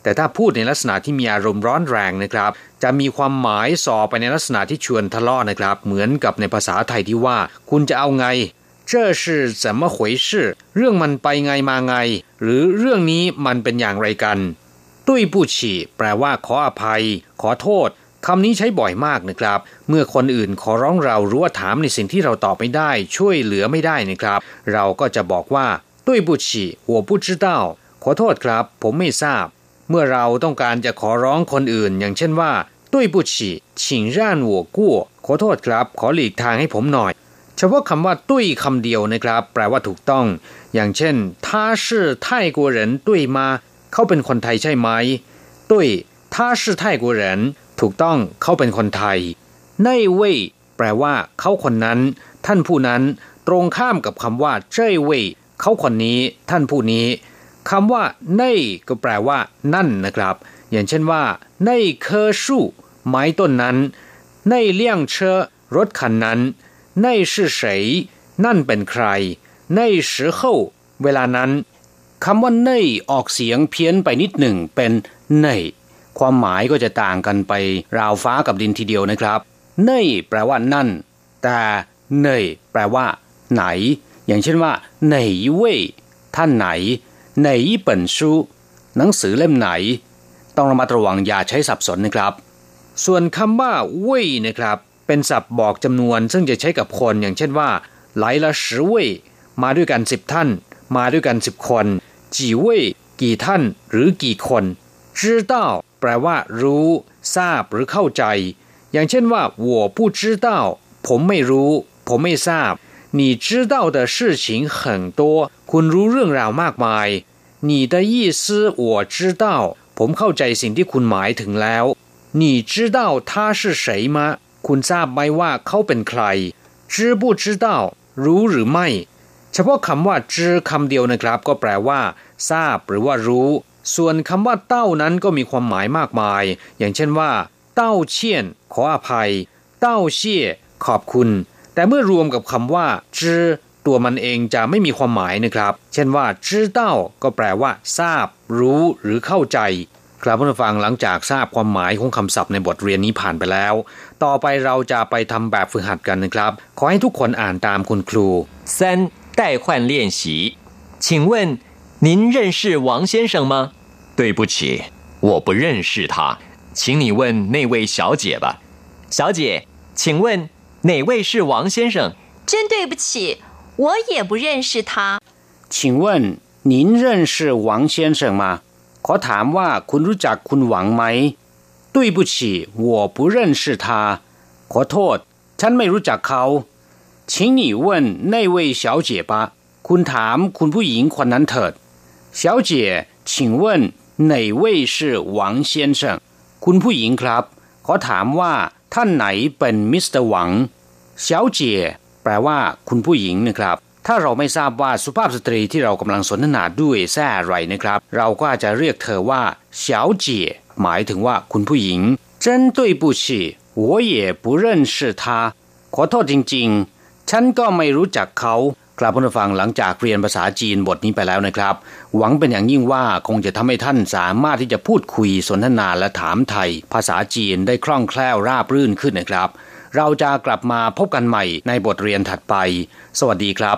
แต่ถ้าพูดในลักษณะที่มีอารมณ์ร้อนแรงนะครับ จะมีความหมายสอไปในลักษณะที่ชวนทะเลาะนะครับ เหมือนกับในภาษาไทยที่ว่า คุณจะเอาไง这是怎么回事เรื่องมันไปไงมาไง หรือเรื่องนี้มันเป็นอย่างไรกันตุ้ยผู้ฉีแปลว่าขออภัย ขอโทษ คำนี้ใช้บ่อยมากนะครับ เมื่อคนอื่นขอร้องเรารู้ว่าถามในสิ่งที่เราตอบไม่ได้ ช่วยเหลือไม่ได้นะครับ เราก็จะบอกว่าด้วยบุชี我不知道ขอโทษครับ ผมไม่ทราบ เมื่อเราต้องการจะขอร้องคนอื่น อย่างเช่นว่าด้วยบุชี请让我过ขอโทษครับ ขอหลีกทางให้ผมหน่อย เฉพาะคำว่าตุ้ยคำเดียวนะครับ แปลว่าถูกต้อง อย่างเช่น他是泰国人对吗เขาเป็นคนไทยใช่ไหมตุ้ย他是泰国人 ถูกต้องเขาเป็นคนไทยในเว่ยแปลว่าเขาคนนั้น ท่านผู้นั้นตรงข้ามกับคำว่าเจ้ยเว่ยเขาคนนี้ ท่านผู้นี้คำว่าในก็แปลว่า นั่นนะครับ อย่างเช่นว่า ในเคอชูไม้ต้นนั้น ในเลี่ยงเชอรถคันนั้น ในชื่อเฉยนั่นเป็นใคร ในสือเเวลานั้นคำว่าในออกเสียงเพี้ยนไปนิดหนึ่งเป็นใน ความหมายก็จะต่างกันไปราวฟ้ากับดินทีเดียวนะครับเน่ยแปลว่านั่น แต่เน่ยแปลว่า ไหน อย่างเช่นว่าไหนเว่ยท่านไหนไหนเปิ่นชูหนังสือเล่มไหน ต้องระมัดระวังอย่าใช้สับสนนะครับ ส่วนคำว่าเว่ยนะครับ เป็นศัพท์บอกจำนวน ซึ่งจะใช้กับคนอย่างเช่นว่าหลายละสิเว่ยมาด้วยกันสิบท่าน มาด้วยกันสิบคน จีเว่ยกี่ท่านหรือกี่คน 知道แปลว่า รู้ ทราบหรือเข้าใจ อย่างเช่นว่า我不知道ผมไม่รู้ ผมไม่ทราบ你知道的事情很多คุณรู้เรื่องราวมากมาย你的意思我知道ผมเข้าใจสิ่งที่คุณหมายถึงแล้ว你知道他是谁吗คุณทราบไหมว่าเขาเป็นใคร知不知道รู้หรือไม่ เฉพาะคำว่าจื้อคำเดียวนะครับ ก็แปลว่า ทราบหรือว่ารู้ ส่วนคำว่าเต้านั้นก็มีความหมายมากมาย อย่างเช่นว่า เต้าเชี่ยน ขออภัย เต้าเชี่ยขอบคุณ แต่เมื่อรวมกับคำว่าจื้อตัวมันเองจะไม่มีความหมายนะครับ เช่นว่าจื้อเต้าก็แปลว่า ทราบ รู้หรือเข้าใจ ครับผู้ฟังหลังจากทราบความหมายของคำศัพท์ในบทเรียนนี้ผ่านไปแล้ว ต่อไปเราจะไปทำแบบฝึกหัดกันนะครับ ขอให้ทุกคนอ่านตามคุณครู三代换练习请问 您认识王先生吗对不起，我不认识他，请你问那位小姐吧。小姐，请问哪位是王先生？真对不起，我也不认识他。请问您认识王先生吗？ขอถามว่าคุณรู้จักคุณหวังไหม对不起，我不认识他。ขอโทษ ฉันไม่รู้จักเขา。请你问那位小姐吧。คุณถามคุณผู้หญิงคนนั้นเถิด。 小姐，请问哪位是王先生คุณผู้หญิงครับ ขอถามว่า ท่านไหนเป็นมิสเตอร์หวังเฉาเจียแปลว่า คุณผู้หญิงนะครับ ถ้าเราไม่ทราบว่าสุภาพสตรีที่เรากำลังสนทนาด้วยแซ่อะไรนะครับ เราก็อาจจะเรียกเธอว่าเฉาเจียหมายถึงว่า คุณผู้หญิง真对不起我也不认识他ขอโทษจริง ๆ ฉันก็ไม่รู้จักเขา กลับผู้ฟังหลังจากเรียนภาษาจีนบทนี้ไปแล้วนะครับ หวังเป็นอย่างยิ่งว่าคงจะทำให้ท่านสามารถที่จะพูดคุยสนทนาและถามไทย ภาษาจีนได้คล่องแคล่วราบรื่นขึ้นนะครับ เราจะกลับมาพบกันใหม่ในบทเรียนถัดไป สวัสดีครับ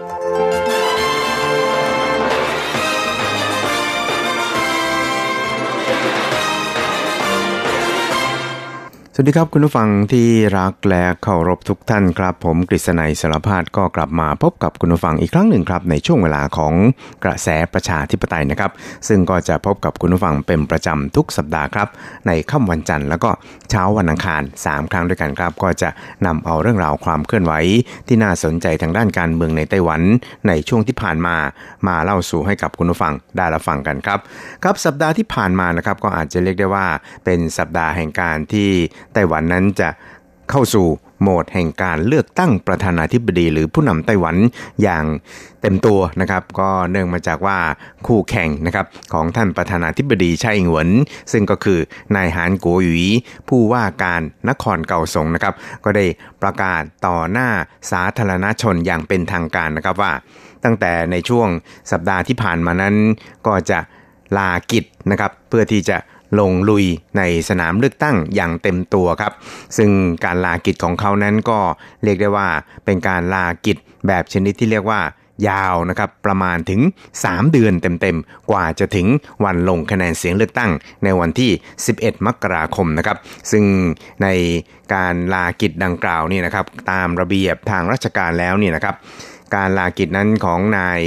วัสดีครับคุณผู้ฟังที่รักและเคารพทุกท่านครับ ผมกฤษณัยสารพาดก็กลับมาพบกับคุณผู้ฟังอีกครั้งหนึ่งครับ ในช่วงเวลาของกระแสประชาธิปไตยนะครับ ซึ่งก็จะพบกับคุณผู้ฟังเป็นประจำทุกสัปดาห์ครับ ในค่ำวันจันทร์แล้วก็เช้าวันอังคาร 3 ครั้งด้วยกันครับ ก็จะนำเอาเรื่องราวความเคลื่อนไหวที่น่าสนใจทางด้านการเมืองในไต้หวัน ในช่วงที่ผ่านมามาเล่าสู่ให้กับคุณผู้ฟังได้รับฟังกันครับครับสัปดาห์ที่ผ่านมานะครับก็อาจจะเรียกได้ว่าเป็นสัปดาห์แห่งการที่ไต้หวันนั้นจะเข้าสู่โหมดแห่งการเลือกตั้งประธานาธิบดีหรือผู้นำไต้หวันอย่างเต็มตัวนะครับ ก็เนื่องมาจากว่าคู่แข่งนะครับของท่านประธานาธิบดีไช่อิงหวน ซึ่งก็คือนายหานกัวหยีผู้ว่าการนครเก่าสงนะครับ ก็ได้ประกาศต่อหน้าสาธารณชนอย่างเป็นทางการนะครับว่า ตั้งแต่ในช่วงสัปดาห์ที่ผ่านมานั้นก็จะลากิจนะครับเพื่อที่จะ ลงลุยในสนามเลือกตั้งอย่างเต็มตัวครับ ซึ่งการลากิจของเขานั้นก็เรียกได้ว่าเป็นการลากิจแบบชนิดที่เรียกว่ายาวนะครับประมาณถึง 3 เดือนเต็มๆ กว่าจะถึงวันลงคะแนนเสียงเลือกตั้งในวันที่ 11 มกราคมนะครับ ซึ่งในการลากิจดังกล่าวนี่นะครับ ตามระเบียบทางราชการแล้วนี่นะครับ การลากิจนั้นของนาย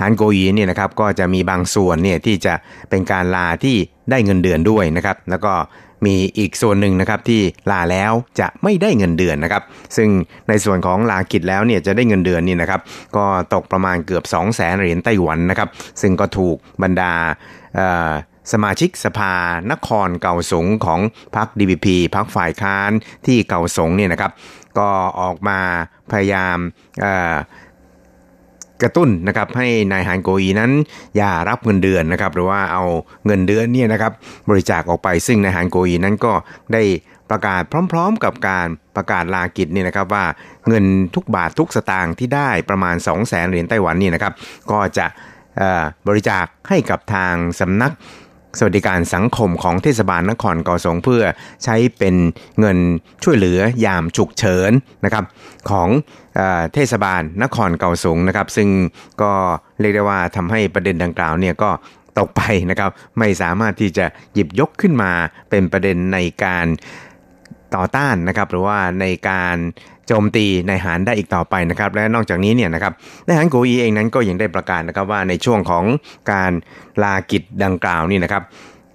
ฮันโกยีเนี่ยนะครับก็จะมีบางส่วนเนี่ยที่จะเป็นการลาที่ได้เงินเดือนด้วยนะครับ แล้วก็มีอีกส่วนหนึ่งนะครับที่ลาแล้วจะไม่ได้เงินเดือนนะครับ ซึ่งในส่วนของลากิจแล้วเนี่ยจะได้เงินเดือนนี่นะครับ ก็ตกประมาณเกือบ2 0 0แสนเหรียญไต้หวันนะครับ ซึ่งก็ถูกบรรดาสมาชิกสภานครเก่าสงของพรรค DPP พรรคฝ่ายค้านที่เก่าสงเนี่ยนะครับ ก็ออกมาพยายาม กระตุ้นนะครับให้นายฮานโกอีนั้นอย่ารับเงินเดือนนะครับหรือว่าเอาเงินเดือนเนี่ยนะครับบริจาคออกไปซึ่งนายฮานโกอีนั้นก็ได้ประกาศพร้อม ๆ กับการประกาศลากิจนี่นะครับว่าเงินทุกบาททุกสตางค์ที่ได้ประมาณ 2 0 0แสนเหรียญไต้หวันนี่นะครับก็จะบริจาคให้กับทางสำนัก สวัสดิการสังคมของเทศบาลนครเกาสงเพื่อใช้เป็นเงินช่วยเหลือยามฉุกเฉินนะครับของเทศบาลนครเกาสงนะครับ ซึ่งก็เรียกได้ว่าทำให้ประเด็นดังกล่าวเนี่ยก็ตกไปนะครับ ไม่สามารถที่จะหยิบยกขึ้นมาเป็นประเด็นในการต่อต้านนะครับ หรือว่าในการ โจมตีในหารได้อีกต่อไปนะครับ และนอกจากนี้เนี่ยนะครับในหารโกอีเองนั้นก็ยังได้ประกาศนะครับว่าในช่วงของการลากิจดังกล่าวนี่นะครับ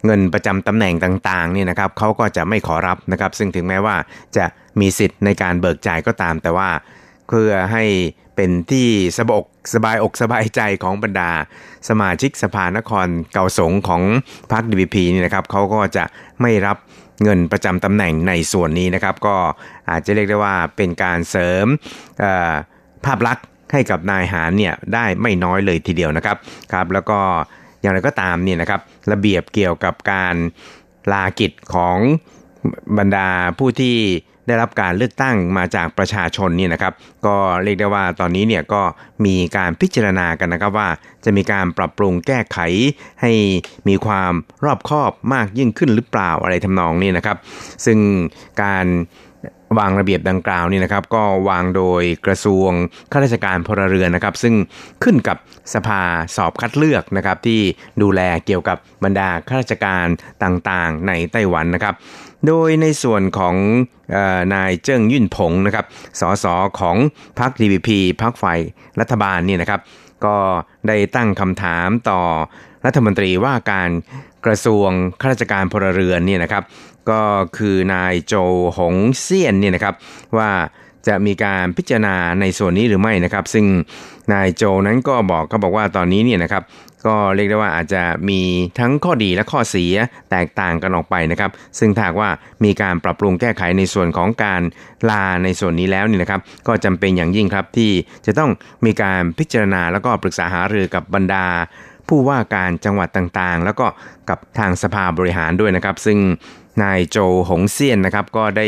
เงินประจำตำแหน่งต่างๆนี่นะครับเขาก็จะไม่ขอรับนะครับ ซึ่งถึงแม้ว่าจะมีสิทธิ์ในการเบิกจ่ายก็ตาม แต่ว่าเพื่อให้เป็นที่สบกสบายอกสบายใจของบรรดา สมาชิกสภานครเก่าสงของพรรคดีบีพีนี่นะครับเขาก็จะไม่รับ เงินประจำตำแหน่งในส่วนนี้นะครับ ก็อาจจะเรียกได้ว่าเป็นการเสริมภาพลักษณ์ให้กับนายหารเนี่ยได้ไม่น้อยเลยทีเดียวนะครับครับ แล้วก็อย่างไรก็ตามเนี่ยนะครับระเบียบเกี่ยวกับการลากิจของบรรดาผู้ที่ ได้รับการเลือกตั้งมาจากประชาชนนี่นะครับ ก็เรียกได้ว่าตอนนี้เนี่ยก็มีการพิจารณากันนะครับว่า จะมีการปรับปรุงแก้ไข ให้มีความรอบคอบมากยิ่งขึ้นหรือเปล่าอะไรทำนองนี้นะครับ ซึ่งการวางระเบียบดังกล่าวนี่นะครับ ก็วางโดยกระทรวงข้าราชการพลเรือนนะครับ ซึ่งขึ้นกับสภาสอบคัดเลือกนะครับ ที่ดูแลเกี่ยวกับบรรดาข้าราชการต่างๆ ในไต้หวันนะครับ โดยในส่วนของนายเจิ้งยุ่นผงนะครับ สสของพรรค DPP พรรคฝ่ายรัฐบาลนี่นะครับ ก็ได้ตั้งคำถามต่อรัฐมนตรีว่าการกระทรวงข้าราชการพลเรือนนี่นะครับ ก็คือนายโจหงเซียนนี่นะครับว่าจะมีการพิจารณาในส่วนนี้หรือไม่นะครับ ซึ่งนายโจนั้นก็บอกก็บอกว่าตอนนี้เนี่ยนะครับ ก็เรียกได้ว่าอาจจะมีทั้งข้อดีและข้อเสียแตกต่างกันออกไปนะครับ ซึ่งถ้าว่ามีการปรับปรุงแก้ไขในส่วนของการลาในส่วนนี้แล้วนี่นะครับ ก็จำเป็นอย่างยิ่งครับที่จะต้องมีการพิจารณาแล้วก็ปรึกษาหารือกับบรรดาผู้ว่าการจังหวัดต่างๆ แล้วก็กับทางสภาบริหารด้วยนะครับ ซึ่งนายโจหงเซียนนะครับก็ได้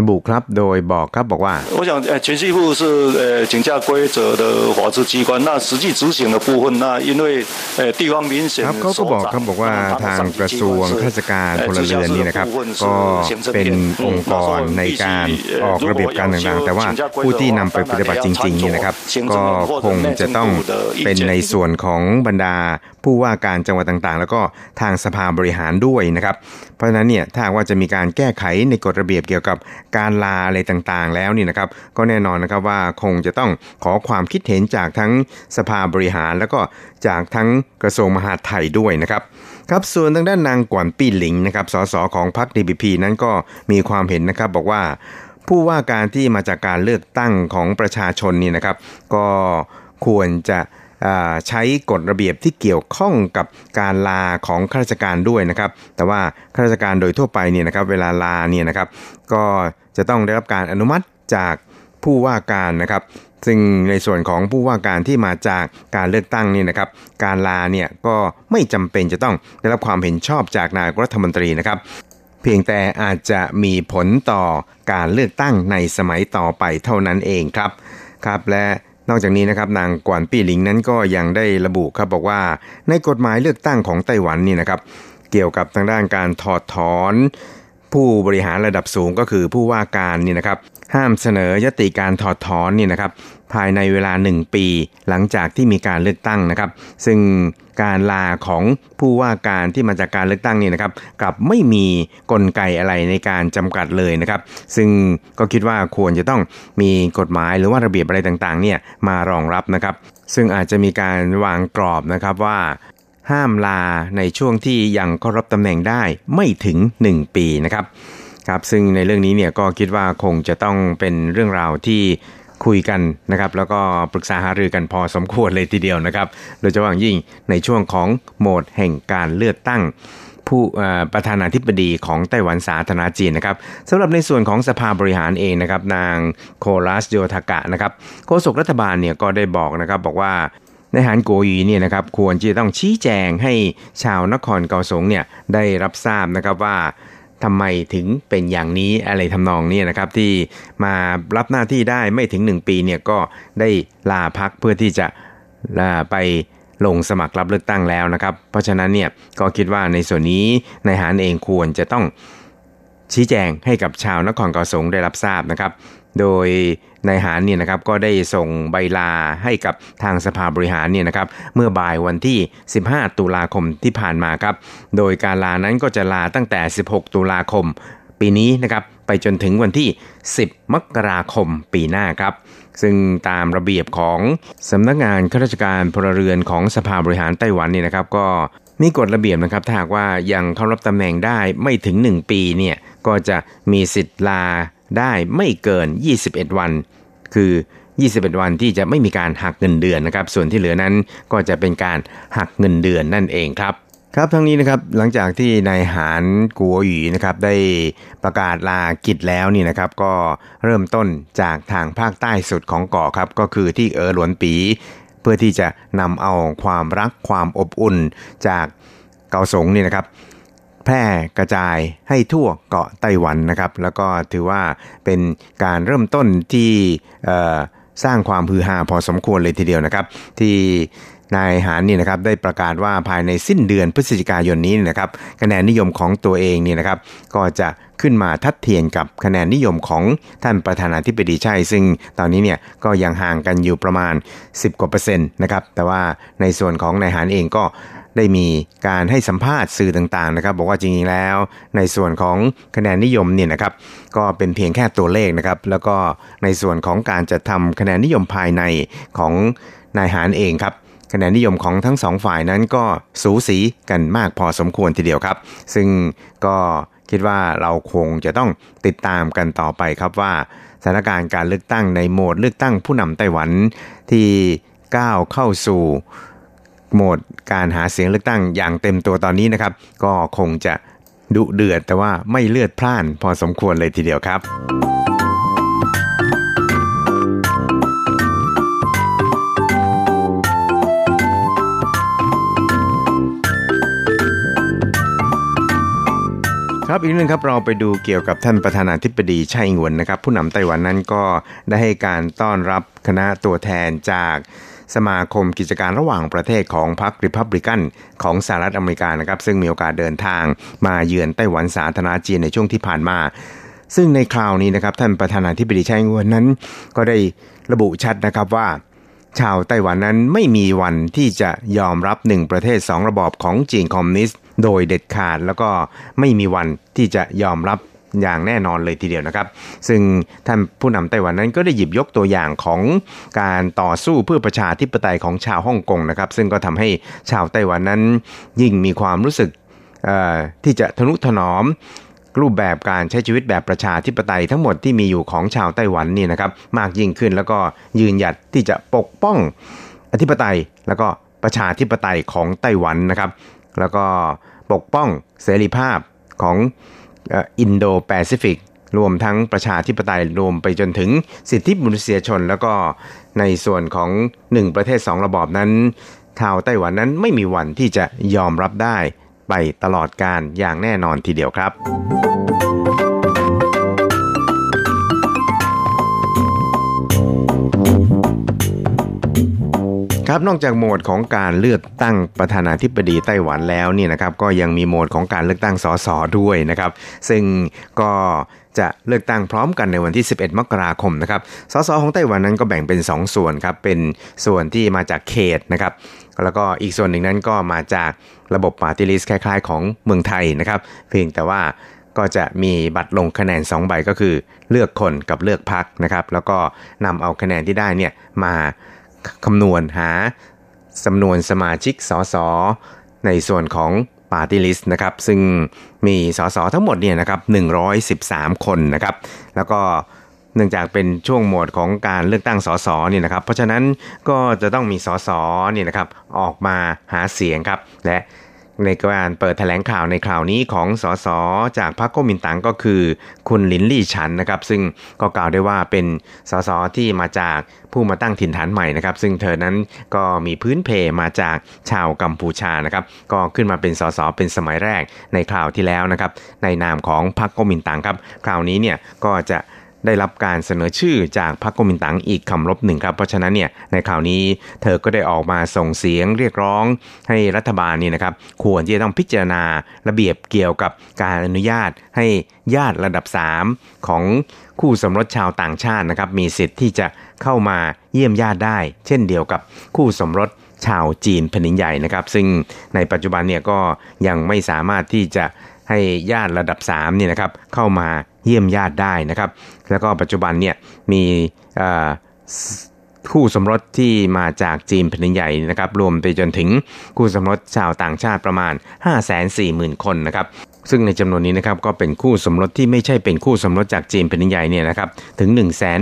ระบุครับโดยบอกครับบอกว่า我想呃全系部是呃警价规则的法制机关那实际执行的部分那因为呃地方民选 ครับเขาก็บอกครับบอกว่าทางกระทรวงข้าราชการพลเรือนนี่นะครับ ก็เป็นองค์กรในการออกระเบียบการต่างๆ แต่ว่าผู้ที่นำไปปฏิบัติจริงๆนี่นะครับ ก็คงจะต้องเป็นในส่วนของบรรดา ผู้ว่าการจังหวัดต่างๆ แล้วก็ทางสภาบริหารด้วยนะครับ เพราะฉะนั้นเนี่ยถ้าว่าจะมีการแก้ไขในกฎระเบียบเกี่ยวกับการลาอะไรต่างๆ แล้วนี่นะครับ ก็แน่นอนนะครับว่าคงจะต้องขอความคิดเห็นจากทั้งสภาบริหาร แล้วก็จากทั้งกระทรวงมหาดไทยด้วยนะครับครับส่วนทางด้านนางกวนปี้หลิงนะครับสสของพรรค DPP นั้นก็มีความเห็นนะครับบอกว่าผู้ว่าการที่มาจากการเลือกตั้งของประชาชนนี่นะครับ ก็ควรจะ ใช้กฎระเบียบที่เกี่ยวข้องกับการลาของข้าราชการด้วยนะครับ แต่ว่าข้าราชการโดยทั่วไปเนี่ยนะครับเวลาลาเนี่ยนะครับ ก็จะต้องได้รับการอนุมัติจากผู้ว่าการนะครับ ซึ่งในส่วนของผู้ว่าการที่มาจากการเลือกตั้งนี่นะครับ การลาเนี่ยก็ไม่จำเป็นจะต้องได้รับความเห็นชอบจากนายกรัฐมนตรีนะครับเพียงแต่อาจจะมีผลต่อการเลือกตั้งในสมัยต่อไปเท่านั้นเองครับ ครับและ นอกจากนี้นะครับนางกวนปี้หลิงนั้นก็ยังได้ระบุครับบอกว่า ในกฎหมายเลือกตั้งของไต้หวันนี่นะครับ เกี่ยวกับทางด้านการถอดถอน ผู้บริหารระดับสูงก็คือผู้ว่าการนี่นะครับ ห้ามเสนอยติการถอดถอนนี่นะครับ ภายในเวลา 1 ปี หลังจากที่มีการเลือกตั้งนะครับ ซึ่งการลาของผู้ว่าการที่มาจากการเลือกตั้งนี่นะครับกลับไม่มีกลไกอะไรในการจำกัดเลยนะครับ ซึ่งก็คิดว่าควรจะต้องมีกฎหมายหรือว่าระเบียบอะไรต่างๆเนี่ยมารองรับนะครับ ซึ่งอาจจะมีการวางกรอบนะครับว่าห้ามลาในช่วงที่ยังเข้ารับตำแหน่งได้ไม่ถึง 1 ปีนะครับครับ ซึ่งในเรื่องนี้เนี่ยก็คิดว่าคงจะต้องเป็นเรื่องราวที่ คุยกันนะครับแล้วก็ปรึกษาหารือกันพอสมควรเลยทีเดียวนะครับ โดยเฉพาะยิ่งในช่วงของโหมดแห่งการเลือกตั้ง ผู้ประธานาธิบดีของไต้หวันสาธารณจีนนะครับสำหรับในส่วนของสภาบริหารเองนะครับ นางโคลัสโยทากะนะครับโฆษกรัฐบาลเนี่ยก็ได้บอกนะครับบอกว่าในหานโกยีเนี่ยนะครับควรจะต้องชี้แจงให้ชาวนครเกาสงเนี่ยได้รับทราบนะครับว่า ทำไมถึงเป็นอย่างนี้อะไรทำนองนี้นะครับที่มารับหน้าที่ได้ไม่ถึง 1 ปีเนี่ยก็ได้ลาพักเพื่อที่จะลาไปลงสมัครรับเลือกตั้งแล้วนะครับ เพราะฉะนั้นเนี่ยก็คิดว่าในส่วนนี้นายหารเองควรจะต้องชี้แจงให้กับชาวนครเกาสงได้รับทราบนะครับ โดยนายหานเนี่ยนะครับก็ได้ส่งใบลาให้กับทางสภาบริหารเนี่ยนะครับเมื่อบ่ายวันที่ 15 ตุลาคมที่ผ่านมาครับ โดยการลานั้นก็จะลาตั้งแต่ 16 ตุลาคม ปีนี้นะครับไปจนถึงวันที่ 10 มกราคมปีหน้าครับ ซึ่งตามระเบียบของสำนักงานข้าราชการพลเรือนของสภาบริหารไต้หวันเนี่ยนะครับ ก็มีกฎระเบียบนะครับถ้าหากว่ายังเข้ารับตำแหน่งได้ไม่ถึง 1 ปีเนี่ยก็จะมีสิทธิ์ลา ได้ไม่เกิน 21 วัน คือ 21 วันที่จะไม่มีการหักเงินเดือนนะครับ ส่วนที่เหลือนั้นก็จะเป็นการหักเงินเดือนนั่นเองครับครับทั้งนี้นะครับหลังจากที่นายหานกัวหยีนะครับได้ประกาศลากิจแล้วนี่นะครับ ก็เริ่มต้นจากทางภาคใต้สุดของเกาะครับ ก็คือที่เออหลวนปี เพื่อที่จะนำเอาความรักความอบอุ่นจากเกาสงนี่นะครับ แพร่กระจายให้ทั่วเกาะไต้หวันนะครับ แล้วก็ถือว่าเป็นการเริ่มต้นที่สร้างความฮือฮาพอสมควรเลยทีเดียวนะครับ ที่นายหานนี่นะครับได้ประกาศว่าภายในสิ้นเดือนพฤศจิกายนนี้นะครับ คะแนนนิยมของตัวเองนี่นะครับ ก็จะขึ้นมาทัดเทียมกับคะแนนนิยมของท่านประธานาธิบดีใช่ซึ่งตอนนี้เนี่ยก็ยังห่างกันอยู่ประมาณ 10กว่าเปอร์เซ็นต์นะครับแต่ว่าในส่วนของนายหานเองก็ ได้มีการให้สัมภาษณ์สื่อต่างๆนะครับ บอกว่าจริงๆแล้ว ในส่วนของคะแนนนิยมเนี่ยนะครับ ก็เป็นเพียงแค่ตัวเลขนะครับ แล้วก็ในส่วนของการจะทำคะแนนนิยมภายในของนายหานเองครับคะแนนนิยมของทั้งสองฝ่ายนั้นก็สูสีกันมากพอสมควรทีเดียวครับ ซึ่งก็คิดว่าเราคงจะต้องติดตามกันต่อไปครับว่าสถานการณ์การเลือกตั้งในโหมดเลือกตั้งผู้นำไต้หวันที่ก้าวเข้าสู่ โหมดการหาเสียงเลือกตั้งอย่างเต็มตัวตอนนี้นะครับ ก็คงจะดุเดือดแต่ว่าไม่เลือดพล่านพอสมควรเลยทีเดียวครับครับอีกนึงครับเราไปดูเกี่ยวกับท่านประธานาธิบดีไช่อิงหวนนะครับ ผู้นำไต้หวันนั้นก็ได้ให้การต้อนรับคณะตัวแทนจาก สมาคมกิจการระหว่างประเทศของพรรคริพับลิกันของสหรัฐอเมริกานะครับ ซึ่งมีโอกาสเดินทางมาเยือนไต้หวันสาธารณจีนในช่วงที่ผ่านมา ซึ่งในคราวนี้นะครับท่านประธานาธิบดีไช่อิงวนนั้น ก็ได้ระบุชัดนะครับว่า ชาวไต้หวันนั้นไม่มีวันที่จะยอมรับหนึ่งประเทศสองระบอบของจีนคอมมิวนิสต์โดยเด็ดขาดแล้วก็ไม่มีวันที่จะยอมรับ อย่างแน่นอนเลยทีเดียวนะครับ ซึ่งท่านผู้นำไต้หวันนั้นก็ได้หยิบยกตัวอย่างของการต่อสู้เพื่อประชาธิปไตยของชาวฮ่องกงนะครับ ซึ่งก็ทำให้ชาวไต้หวันนั้น ยิ่งมีความรู้สึกที่จะทนุถนอมรูปแบบการใช้ชีวิตแบบประชาธิปไตยทั้งหมดที่มีอยู่ของชาวไต้หวันนี่นะครับ มากยิ่งขึ้นแล้วก็ยืนหยัดที่จะปกป้องอธิปไตยแล้วก็ประชาธิปไตยของไต้หวันนะครับ แล้วก็ปกป้องเสรีภาพของ อินโดแปซิฟิกรวมทั้งประชาธิปไตยรวมไปจนถึงสิทธิมนุษยชน แล้วก็ในส่วนของหนึ่งประเทศสองระบอบนั้นชาวไต้หวันนั้นไม่มีวันที่จะยอมรับได้ไปตลอดการอย่างแน่นอนทีเดียวครับ ครับนอกจากโหมดของการเลือกตั้งประธานาธิบดีไต้หวันแล้วนี่นะครับก็ยังมีโหมดของการเลือกตั้งสสด้วยนะครับ ซึ่งก็จะเลือกตั้งพร้อมกันในวันที่ 11 มกราคมนะครับ สสของไต้หวันนั้นก็แบ่งเป็น 2 ส่วนครับ เป็นส่วนที่มาจากเขตนะครับ แล้วก็อีกส่วนหนึ่งนั้นก็มาจากระบบปาร์ตี้ลิสต์คล้ายๆ ของเมืองไทยนะครับ เพียงแต่ว่าก็จะมีบัตรลงคะแนน 2 ใบก็คือเลือกคนกับเลือกพักนะครับ แล้วก็นำเอาคะแนนที่ได้เนี่ยมา คำนวณหาจำนวนสมาชิกสสในส่วนของปาร์ตี้ลิสต์นะครับ ซึ่งมีสสทั้งหมดเนี่ยนะครับ113 คนนะครับ แล้วก็เนื่องจากเป็นช่วงโหมดของการเลือกตั้งสสเนี่ยนะครับ เพราะฉะนั้นก็จะต้องมีสสเนี่ยนะครับออกมาหาเสียงครับ และ ในการเปิดแถลงข่าวในคราวนี้ของสสจากพรรคก๊กมินตั๋งก็คือ คุณลินลี่ฉันนะครับ ซึ่งก็กล่าวได้ว่าเป็นสสที่มาจากผู้มาตั้งถิ่นฐานใหม่นะครับ ซึ่งเธอนั้นก็มีพื้นเพมาจากชาวกัมพูชานะครับ ก็ขึ้นมาเป็นสสเป็นสมัยแรกในคราวที่แล้วนะครับ ในนามของพรรคก๊กมินตั๋งครับ คราวนี้เนี่ยก็จะ ได้รับการเสนอชื่อจากพรรคกมินตั๋งอีกคำรบหนึ่งครับเพราะฉะนั้นเนี่ยในข่าวนี้เธอก็ได้ออกมาส่งเสียงเรียกร้องให้รัฐบาลนี่นะครับควรที่จะต้องพิจารณาระเบียบเกี่ยวกับการอนุญาตให้ญาติระดับ 3 ของคู่สมรสชาวต่างชาตินะครับมีสิทธิ์ที่จะเข้ามาเยี่ยมญาติได้ เช่นเดียวกับคู่สมรสชาวจีนแผ่นดินใหญ่นะครับซึ่งในปัจจุบันเนี่ยก็ยังไม่สามารถที่จะให้ญาติระดับ3เนี่ยนะครับเข้ามา เยี่ยมญาติได้นะครับ แล้วก็ปัจจุบันเนี่ยมีคู่สมรสที่มาจากจีนแผ่นใหญ่นะครับ รวมไปจนถึงคู่สมรสชาวต่างชาติประมาณ 540,000 คนนะครับซึ่งในจำนวนนี้นะครับก็เป็นคู่สมรสที่ไม่ใช่เป็นคู่สมรสจากจีนแผ่นดินใหญ่เนี่ยนะครับถึง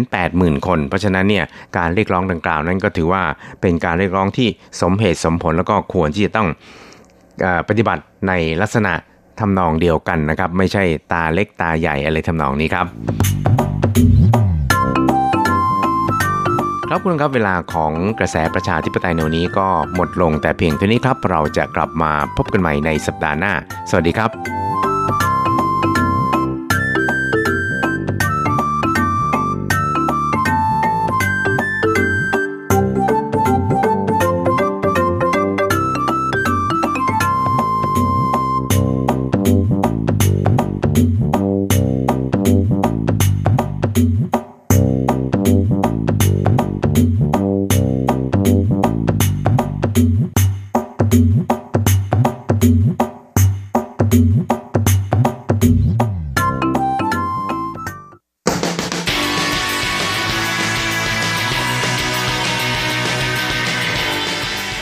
180,000 คน เพราะฉะนั้นเนี่ยการเรียกร้องดังกล่าวนั้นก็ถือว่าเป็นการเรียกร้องที่สมเหตุสมผลแล้วก็ควรที่จะต้องปฏิบัติในลักษณะ ทำนองเดียวกันนะครับ ไม่ใช่ตาเล็กตาใหญ่อะไรทำนองนี้ครับ ครับคุณครับเวลาของกระแสประชาธิปไตยในวันนี้ก็หมดลงแต่เพียงเท่านี้ครับ เราจะกลับมาพบกันใหม่ในสัปดาห์หน้า สวัสดีครับ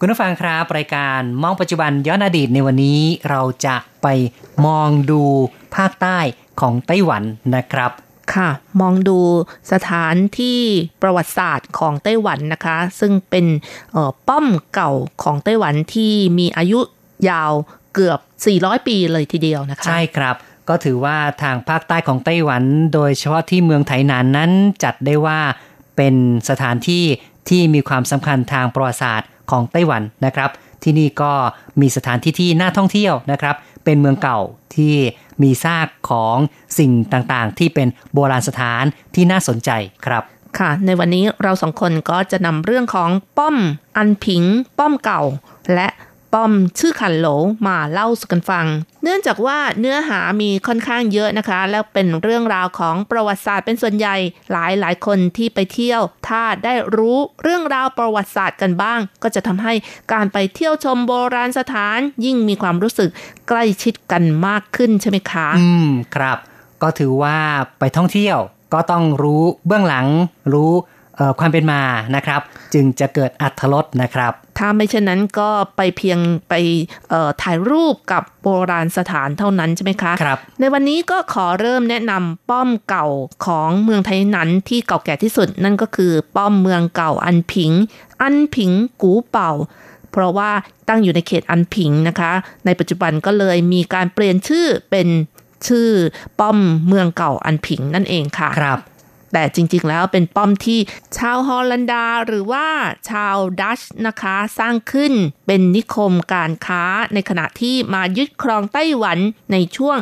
คุณผู้ฟังครับรายการมองปัจจุบันย้อนอดีตในวันนี้เราจะไปมองดูภาคใต้ของไต้หวันนะครับ ค่ะ มองดูสถานที่ประวัติศาสตร์ของไต้หวันนะคะ ซึ่งเป็นเอ่อป้อมเก่าของไต้หวันที่มีอายุยาวเกือบ 400 ปีเลยทีเดียวนะคะ ใช่ครับก็ถือว่าทางภาคใต้ของไต้หวัน โดยเฉพาะที่เมืองไถหนานนั้นจัดได้ว่าเป็นสถานที่ที่มีความสำคัญทางประวัติศาสตร์ ของไต้หวันนะครับ ที่นี่ก็มีสถานที่ที่น่าท่องเที่ยวนะครับ เป็นเมืองเก่าที่มีซากของสิ่งต่างๆ ที่เป็นโบราณสถานที่น่าสนใจครับค่ะ ในวันนี้เราสองคนก็จะนำเรื่องของป้อมอันผิง ป้อมเก่า และ ป้อมชื่อขันโหลมาเล่าสู่กันฟัง เนื่องจากว่าเนื้อหามีค่อนข้างเยอะนะคะ แล้วเป็นเรื่องราวของประวัติศาสตร์เป็นส่วนใหญ่หลายหลายคนที่ไปเที่ยว ถ้าได้รู้เรื่องราวประวัติศาสตร์กันบ้าง ก็จะทำให้การไปเที่ยวชมโบราณสถาน ยิ่งมีความรู้สึกใกล้ชิดกันมากขึ้นใช่ไหมคะ อืมครับ ก็ถือว่าไปท่องเที่ยวก็ต้องรู้เบื้องหลังรู้ ความเป็นมานะครับ จึงจะเกิดอัธรสนะครับ ถ้าไม่เช่นนั้นก็ไปเพียงไปเอ่อถ่ายรูปกับโบราณสถานเท่านั้นใช่ไหมคะครับ ในวันนี้ก็ขอเริ่มแนะนำป้อมเก่าของเมืองไทยนั้นที่เก่าแก่ที่สุด นั่นก็คือป้อมเมืองเก่าอันผิง อันผิงกูเป่า เพราะว่าตั้งอยู่ในเขตอันผิงนะคะ ในปัจจุบันก็เลยมีการเปลี่ยนชื่อเป็นชื่อป้อมเมืองเก่าอันผิงนั่นเองค่ะครับ แต่จริงๆแล้วเป็นป้อมที่ชาวฮอลันดาหรือว่าชาวดัชนะคะสร้างขึ้นเป็นนิคมการค้าในขณะที่มายึดครองไต้หวันในช่วง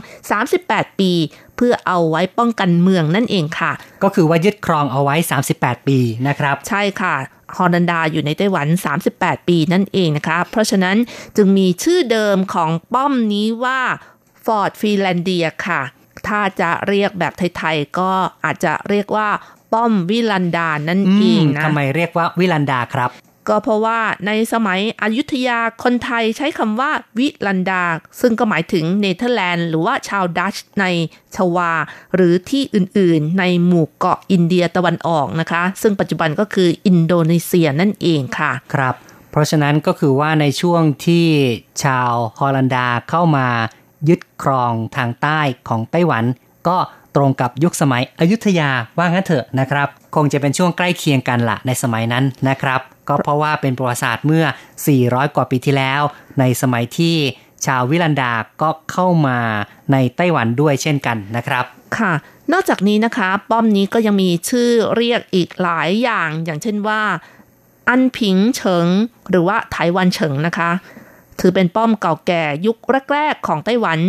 38 ปี เพื่อเอาไว้ป้องกันเมืองนั่นเองค่ะ ก็คือว่ายึดครองเอาไว้ 38 ปีนะครับ ใช่ค่ะฮอลันดาอยู่ในไต้หวัน 38 ปีนั่นเองนะคะ เพราะฉะนั้นจึงมีชื่อเดิมของป้อมนี้ว่า Fort Zeelandia ค่ะ ถ้าจะเรียกแบบไทยๆก็อาจจะเรียกว่าป้อมวิลันดานั่นเองนะ อืมทำไมเรียกว่าวิลันดาครับ ก็เพราะว่าในสมัยอยุธยาคนไทยใช้คำว่าวิลันดา ซึ่งก็หมายถึงเนเธอร์แลนด์หรือว่าชาวดัตช์ในชวา หรือที่อื่นๆ ในหมู่เกาะอินเดียตะวันออกนะคะ ซึ่งปัจจุบันก็คืออินโดนีเซียนั่นเองค่ะครับ เพราะฉะนั้นก็คือว่าในช่วงที่ชาวฮอลันดาเข้ามา ยึดครองทางใต้ของไต้หวัน ก็ตรงกับยุคสมัยอยุธยาว่างั้นเถอะนะครับ คงจะเป็นช่วงใกล้เคียงกันละในสมัยนั้นนะครับ ก็เพราะว่าเป็นประวัติศาสตร์เมื่อ 400 กว่าปีที่แล้ว ในสมัยที่ชาววิลันดาก็เข้ามาในไต้หวันด้วยเช่นกันนะครับ ค่ะ นอกจากนี้นะคะ ป้อมนี้ก็ยังมีชื่อเรียกอีกหลายอย่าง อย่างเช่นว่า อันผิงเฉิง หรือว่าไต้หวันเฉิงนะคะ ถือเป็นป้อมเก่าแก่ยุคแรกๆของไต้หวัน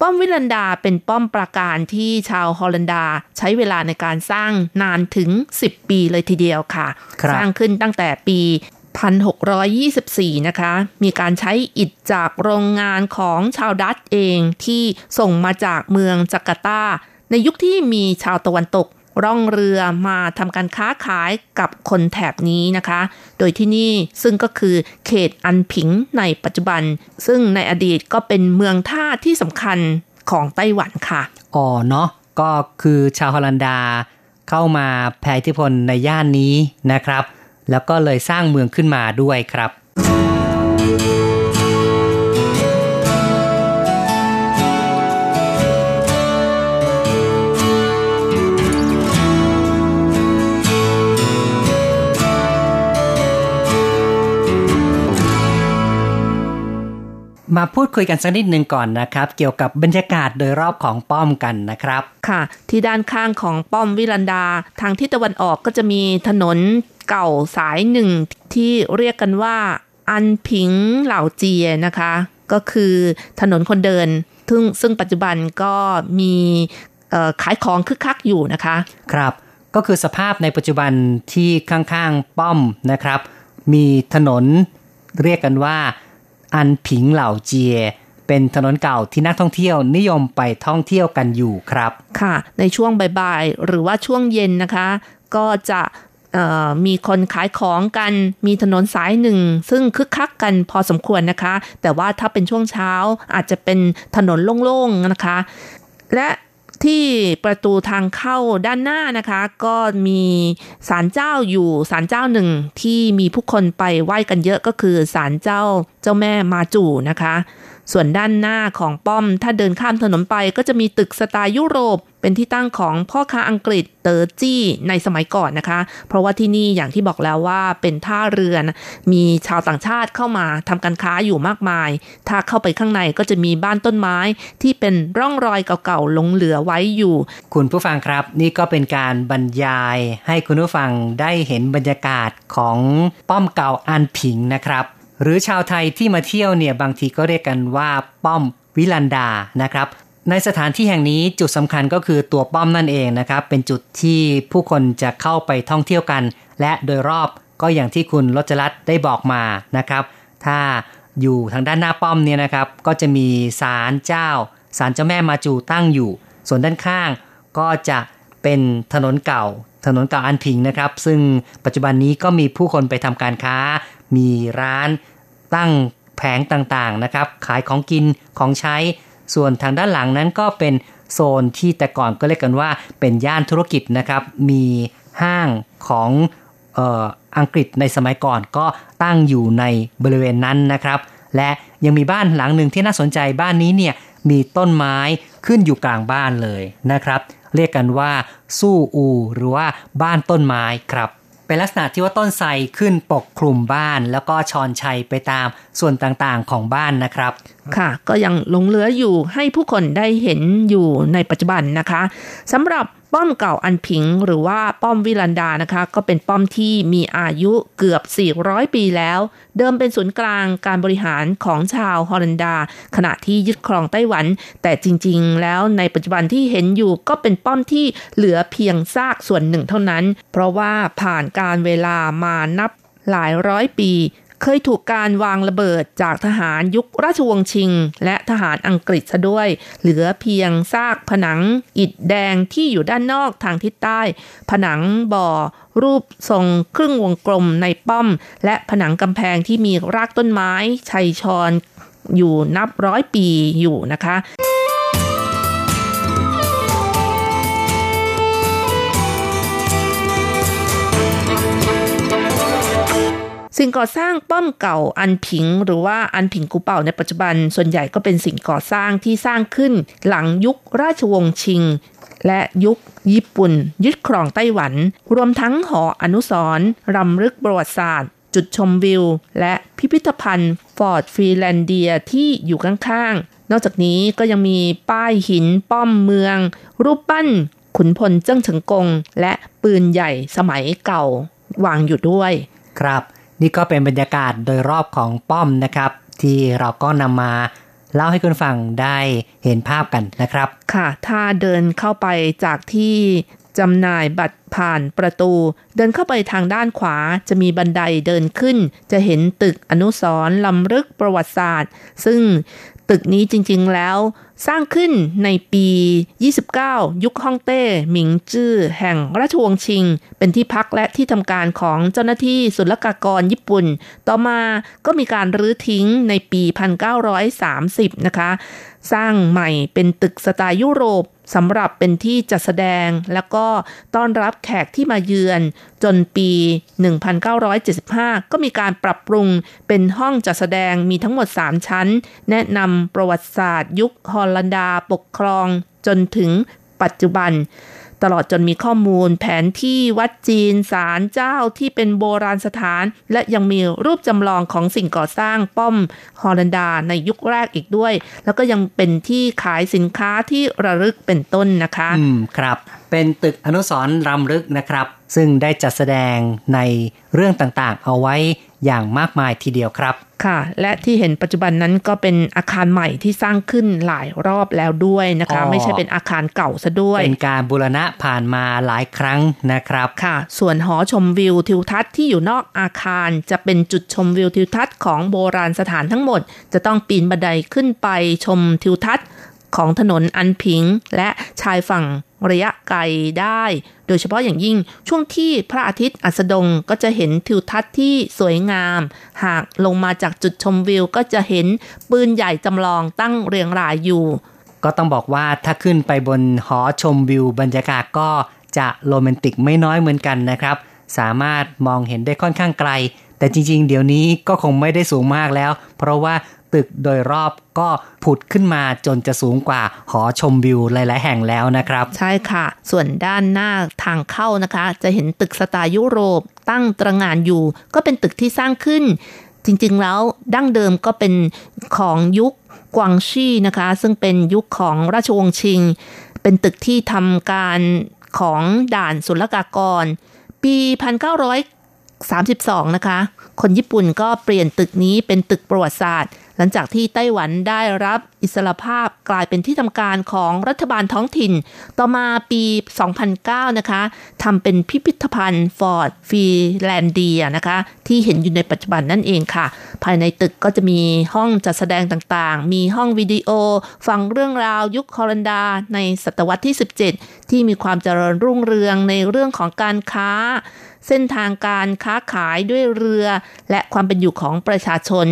ป้อมวิลันดาเป็นป้อมปราการที่ชาวฮอลันดาใช้เวลาในการสร้างนานถึง 10 ปีเลยทีเดียวค่ะครับสร้างขึ้นตั้งแต่ปี 1624 นะคะ มีการใช้อิฐจากโรงงานของชาวดัตช์เองที่ส่งมาจากเมืองจาการ์ตา ในยุคที่มีชาวตะวันตก ร่องเรือมาทำการค้าขายกับคนแถบนี้นะคะ โดยที่นี่ซึ่งก็คือเขตอันผิงในปัจจุบัน ซึ่งในอดีตก็เป็นเมืองท่าที่สำคัญของไต้หวันค่ะ อ๋อเนาะก็คือชาวฮอลันดาเข้ามาแผ่อิทธิพลในย่านนี้นะครับ แล้วก็เลยสร้างเมืองขึ้นมาด้วยครับ มาพูดคุยกันสักนิดหนึ่งก่อนนะครับ เกี่ยวกับบรรยากาศโดยรอบของป้อมกันนะครับ ค่ะ ที่ด้านข้างของป้อมวิลันดา ทางทิศตะวันออกก็จะมีถนนเก่าสายหนึ่งที่เรียกกันว่า อันผิงเหล่าเจียนะคะ ก็คือถนนคนเดิน ซึ่งซึ่งปัจจุบันก็มีขายของคึกคักอยู่นะคะ ครับ ก็คือสภาพในปัจจุบันที่ข้างๆป้อมนะครับ มีถนนเรียกกันว่า อันผิงเหล่าเจีย เป็นถนนเก่าที่นักท่องเที่ยวนิยมไปท่องเที่ยวกันอยู่ครับ ค่ะ ในช่วงบ่ายๆหรือว่าช่วงเย็นนะคะ ก็จะมีคนขายของกัน มีถนนสายหนึ่ง ซึ่งคึกคักกันพอสมควรนะคะ แต่ว่าถ้าเป็นช่วงเช้าอาจจะเป็นถนนโล่งๆนะคะ และ ที่ประตูทางเข้าด้านหน้านะคะ ก็มีศาลเจ้าอยู่ศาลเจ้าหนึ่งที่มีผู้คนไปไหว้กันเยอะก็คือศาลเจ้าเจ้าแม่มาจูนะคะ ส่วนด้านหน้าของป้อมถ้าเดินข้ามถนนไปก็จะมีตึกสไตล์ยุโรป เป็นที่ตั้งของพ่อค้าอังกฤษเตอร์จี้ในสมัยก่อนนะคะ เพราะว่าที่นี่อย่างที่บอกแล้วว่าเป็นท่าเรือนะมีชาวต่างชาติเข้ามาทำการค้าอยู่มากมาย ถ้าเข้าไปข้างในก็จะมีบ้านต้นไม้ที่เป็นร่องรอยเก่าๆหลงเหลือไว้อยู่ คุณผู้ฟังครับ นี่ก็เป็นการบรรยายให้คุณผู้ฟังได้เห็นบรรยากาศของป้อมเก่าอันผิงนะครับ หรือชาวไทยที่มาเที่ยวเนี่ยบางทีก็เรียกกันว่าป้อมวิลันดานะครับในสถานที่แห่งนี้จุดสำคัญก็คือตัวป้อมนั่นเองนะครับ เป็นจุดที่ผู้คนจะเข้าไปท่องเที่ยวกัน และโดยรอบก็อย่างที่คุณรจรัตได้บอกมานะครับ ถ้าอยู่ทางด้านหน้าป้อมเนี่ยนะครับ ก็จะมีศาลเจ้าศาลเจ้าแม่มาจูตั้งอยู่ ส่วนด้านข้างก็จะเป็นถนนเก่า ถนนเก่าอันพิงนะครับ ซึ่งปัจจุบันนี้ก็มีผู้คนไปทำการค้า มีร้านตั้งแผงต่างๆนะครับ ขายของกินของใช้ ส่วนทางด้านหลังนั้นก็เป็นโซนที่แต่ก่อนก็เรียกกันว่าเป็นย่านธุรกิจนะครับ มีห้างของอออังกฤษในสมัยก่อนก็ตั้งอยู่ในบริเวณนั้นนะครับ และยังมีบ้านหลังหนึ่งที่น่าสนใจบ้านนี้เนี่ยมีต้นไม้ขึ้นอยู่กลางบ้านเลยนะครับ เรียกกันว่า สู้อู หรือว่าบ้านต้นไม้ครับ เป็นลักษณะที่ว่าต้นไทรขึ้นปกคลุมบ้าน แล้วก็ชอนชัยไปตามส่วนต่างๆของบ้านนะครับ ค่ะ ก็ยังหลงเหลืออยู่ให้ผู้คนได้เห็นอยู่ในปัจจุบันนะคะสำหรับ ป้อมเก่าอันผิงหรือว่าป้อมวิลันดานะคะ ก็เป็นป้อมที่มีอายุเกือบ 400 ปีแล้ว เดิมเป็นศูนย์กลางการบริหารของชาวฮอลันดา ขณะที่ยึดครองไต้หวัน แต่จริงๆ แล้วในปัจจุบันที่เห็นอยู่ก็เป็นป้อมที่เหลือเพียงซากส่วนหนึ่งเท่านั้น เพราะว่าผ่านการเวลามานับหลายร้อยปี เคยถูกการวางระเบิดจากทหารยุคราชวงศ์ชิง และทหารอังกฤษซะด้วย เหลือเพียงซากผนังอิฐแดงที่อยู่ด้านนอกทางทิศใต้ ผนังบ่อ รูปทรงครึ่งวงกลมในป้อม และผนังกำแพงที่มีรากต้นไม้ชัยชอนอยู่นับร้อยปีอยู่นะคะ สิ่งก่อสร้างป้อมเก่าอันผิง หรือว่าอันผิงกูเป่าในปัจจุบัน ส่วนใหญ่ก็เป็นสิ่งก่อสร้างที่สร้างขึ้นหลังยุคราชวงศ์ชิง และยุคญี่ปุ่น ยึดครองไต้หวัน รวมทั้งหออนุสร์รำลึกประวัติศาสตร์ จุดชมวิว และพิพิธภัณฑ์ฟอร์ดฟรีแลนเดียที่อยู่ข้างๆ นอกจากนี้ก็ยังมีป้ายหินป้อมเมือง รูปปั้น ขุนพลเจิ้งเฉิงกง และปืนใหญ่สมัยเก่าวางอยู่ด้วย ครับ นี่ก็เป็นบรรยากาศโดยรอบของป้อมนะครับ ที่เราก็นำมาเล่าให้คุณฟังได้เห็นภาพกันนะครับ ค่ะ ถ้าเดินเข้าไปจากที่จำหน่ายบัตรผ่านประตู เดินเข้าไปทางด้านขวาจะมีบันไดเดินขึ้น จะเห็นตึกอนุสรลำลึกประวัติศาสตร์ ซึ่งตึกนี้จริง ๆ แล้ว สร้างขึ้นในปี 29 ยุคฮ่องเต้หมิงจื้อแห่งราชวงศ์ชิง เป็นที่พักและที่ทำการของเจ้าหน้าที่ศุลกากรญี่ปุ่น ต่อมาก็มีการรื้อทิ้งในปี 1930 นะคะ สร้างใหม่เป็นตึกสไตล์ยุโรปสำหรับเป็นที่จัดแสดง แล้วก็ต้อนรับแขกที่มาเยือน จนปี 1975 ก็มีการปรับปรุงเป็นห้องจัดแสดงมีทั้งหมด 3 ชั้น แนะนำประวัติศาสตร์ยุคฮอลลลันดาปกครองจนถึงปัจจุบัน ตลอดจนมีข้อมูลแผนที่วัดจีนศาลเจ้าที่เป็นโบราณสถาน และยังมีรูปจำลองของสิ่งก่อสร้างป้อมฮอลันดาในยุคแรกอีกด้วย แล้วก็ยังเป็นที่ขายสินค้าที่ระลึกเป็นต้นนะคะ อืมครับ เป็นตึกอนุสรณ์รำลึกนะครับ ซึ่งได้จัดแสดงในเรื่องต่างๆ เอาไว้ อย่างมากมายทีเดียวครับ ค่ะ และที่เห็นปัจจุบันนั้นก็เป็นอาคารใหม่ที่สร้างขึ้นหลายรอบแล้วด้วยนะคะ ไม่ใช่เป็นอาคารเก่าซะด้วย เป็นการบูรณะผ่านมาหลายครั้งนะครับค่ะ ส่วนหอชมวิวทิวทัศน์ที่อยู่นอกอาคารจะเป็นจุดชมวิวทิวทัศน์ของโบราณสถานทั้งหมด จะต้องปีนบันไดขึ้นไปชมทิวทัศน์ ของถนนอันพิง และชายฝั่งระยะไกลได้ โดยเฉพาะอย่างยิ่งช่วงที่พระอาทิตย์อัสดงก็จะเห็นทิวทัศน์ที่สวยงาม หากลงมาจากจุดชมวิวก็จะเห็นปืนใหญ่จำลองตั้งเรียงรายอยู่ ก็ต้องบอกว่าถ้าขึ้นไปบนหอชมวิวบรรยากาศก็จะโรแมนติกไม่น้อยเหมือนกันนะครับ สามารถมองเห็นได้ค่อนข้างไกล แต่จริงๆ เดี๋ยวนี้ก็คงไม่ได้สูงมากแล้ว เพราะว่า ตึกโดยรอบก็ผุดขึ้นมาจนจะสูงกว่าหอชมวิวหลายๆแห่งแล้วนะครับ ใช่ค่ะ ส่วนด้านหน้าทางเข้านะคะ จะเห็นตึกสไตล์ยุโรปตั้งตระงานอยู่ ก็เป็นตึกที่สร้างขึ้น จริงๆแล้วดั้งเดิมก็เป็นของยุคกวางชี่นะคะ ซึ่งเป็นยุคของราชวงศ์ชิง เป็นตึกที่ทำการของด่านศุลกากร ปี 1932 นะคะ คนญี่ปุ่นก็เปลี่ยนตึกนี้เป็นตึกประวัติศาสตร์ หลังจากที่ไต้หวันได้รับอิสรภาพกลายเป็นที่ทำการของรัฐบาลท้องถิ่น ต่อมาปี 2009 นะคะทำเป็นพิพิธภัณฑ์ Fort Zeelandia นะคะ ที่เห็นอยู่ในปัจจุบันนั่นเองค่ะ ภายในตึกก็จะมีห้องจัดแสดงต่างๆ มีห้องวิดีโอ ฟังเรื่องราวยุคฮอลันดาในศตวรรษที่ 17 ที่มีความเจริญรุ่งเรืองในเรื่องของการค้าเส้นทางการค้าขายด้วยเรือ และความเป็นอยู่ของประชาชน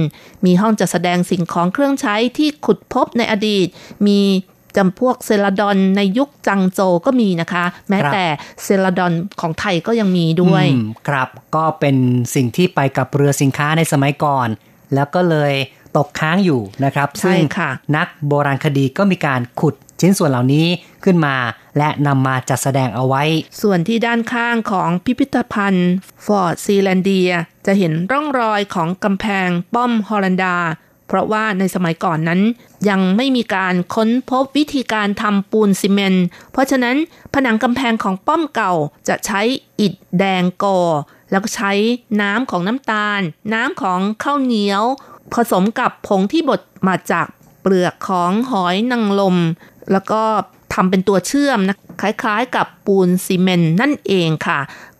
มีห้องจัดแสดงสิ่งของเครื่องใช้ที่ขุดพบในอดีต มีจำพวกเซลาดอนในยุคจังโจก็มีนะคะ แม้แต่เซลาดอนของไทยก็ยังมีด้วยอืมครับ ก็เป็นสิ่งที่ไปกับเรือสินค้าในสมัยก่อน แล้วก็เลยตกค้างอยู่นะครับใช่ซึ่งค่ะนักโบราณคดีก็มีการขุดชิ้นส่วนเหล่านี้ขึ้นมาและนำมาจัดแสดงเอาไว้ ส่วนที่ด้านข้างของพิพิธภัณฑ์ฟอร์ดซีแลนเดีย จะเห็นร่องรอยของกำแพงป้อมฮอลันดา เพราะว่าในสมัยก่อนนั้น ยังไม่มีการค้นพบวิธีการทำปูนซีเมนต์เพราะฉะนั้นผนังกำแพงของป้อมเก่าจะใช้อิฐแดงก่อแล้วก็ใช้น้ำของน้ำตาล น้ำของข้าวเหนียว ผสมกับผงที่บดมาจากเปลือกของหอยนางรมแล้วก็ทำเป็นตัวเชื่อมนะคล้ายๆ กับปูนซีเมนต์นั่นเองค่ะ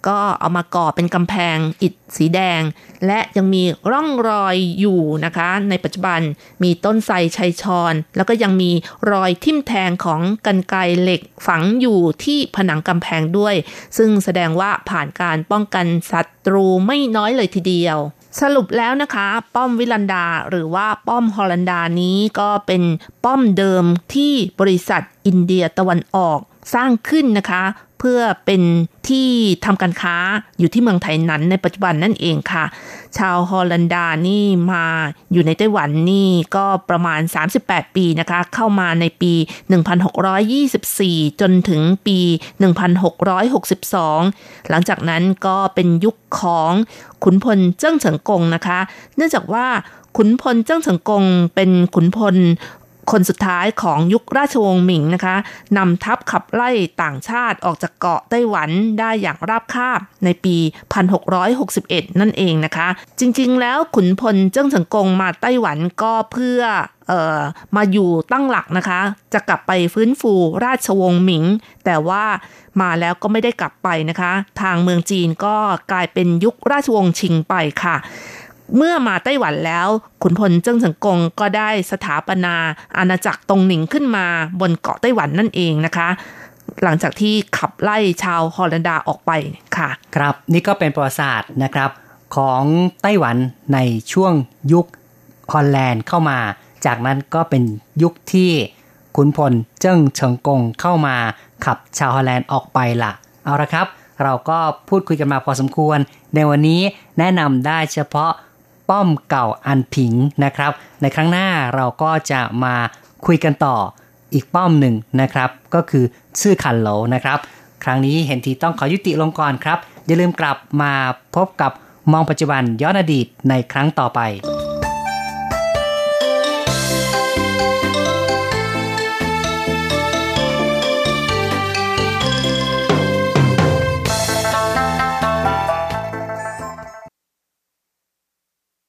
ก็เอามาก่อเป็นกำแพงอิฐสีแดง และยังมีร่องรอยอยู่นะคะ ในปัจจุบันมีต้นไทรชัยชอนแล้วก็ยังมีรอยทิ่มแทงของกันไกรเหล็กฝังอยู่ที่ผนังกำแพงด้วย ซึ่งแสดงว่าผ่านการป้องกันศัตรูไม่น้อยเลยทีเดียวสรุปแล้วนะคะ ป้อมวิลันดาหรือว่าป้อมฮอลันดานี้ก็เป็นป้อมเดิมที่บริษัทอินเดียตะวันออกสร้างขึ้นนะคะ เพื่อเป็นที่ทำการค้าอยู่ที่เมืองไทยนั้นในปัจจุบันนั่นเองค่ะ ชาวฮอลันดานี่มาอยู่ในไต้หวันนี่ก็ประมาณ 38 ปีนะคะ เข้ามาในปี 1624 จนถึงปี 1662 หลังจากนั้นก็เป็นยุคของขุนพลเจิ้งเฉิงกงนะคะ เนื่องจากว่าขุนพลเจิ้งเฉิงกงเป็นขุนพล คนสุดท้ายของยุคราชวงศ์หมิงนะคะนำทัพขับไล่ต่างชาติออกจากเกาะไต้หวันได้อย่างราบคาบในปี 1661 นั่นเองนะคะ จริงๆ แล้วขุนพลเจิ้งเฉิงกงมาไต้หวันก็เพื่อเอ่อมาอยู่ตั้งหลักนะคะ จะกลับไปฟื้นฟูราชวงศ์หมิง แต่ว่ามาแล้วก็ไม่ได้กลับไปนะคะ ทางเมืองจีนก็กลายเป็นยุคราชวงศ์ชิงไปค่ะ เมื่อมาไต้หวันแล้ว ขุนพลเจิ้งเฉิงกงก็ได้สถาปนาอาณาจักรตงหนิงขึ้นมาบนเกาะไต้หวันนั่นเองนะคะ หลังจากที่ขับไล่ชาวฮอลันดาออกไปค่ะ ครับนี่ก็เป็นประวัติศาสตร์นะครับของไต้หวันในช่วงยุคฮอลแลนด์เข้ามา จากนั้นก็เป็นยุคที่ขุนพลเจิ้งเฉิงกงเข้ามาขับชาวฮอลแลนด์ออกไปละเอาละครับ เราก็พูดคุยกันมาพอสมควร ในวันนี้แนะนำได้เฉพาะ ป้อมเก่าอันผิงนะครับ ในครั้งหน้าเราก็จะมาคุยกันต่ออีกป้อมหนึ่งนะครับ ก็คือชื่อคันโหลนะครับ ครั้งนี้เห็นทีต้องขอยุติลงก่อนครับ อย่าลืมกลับมาพบกับมองปัจจุบันย้อนอดีตในครั้งต่อไป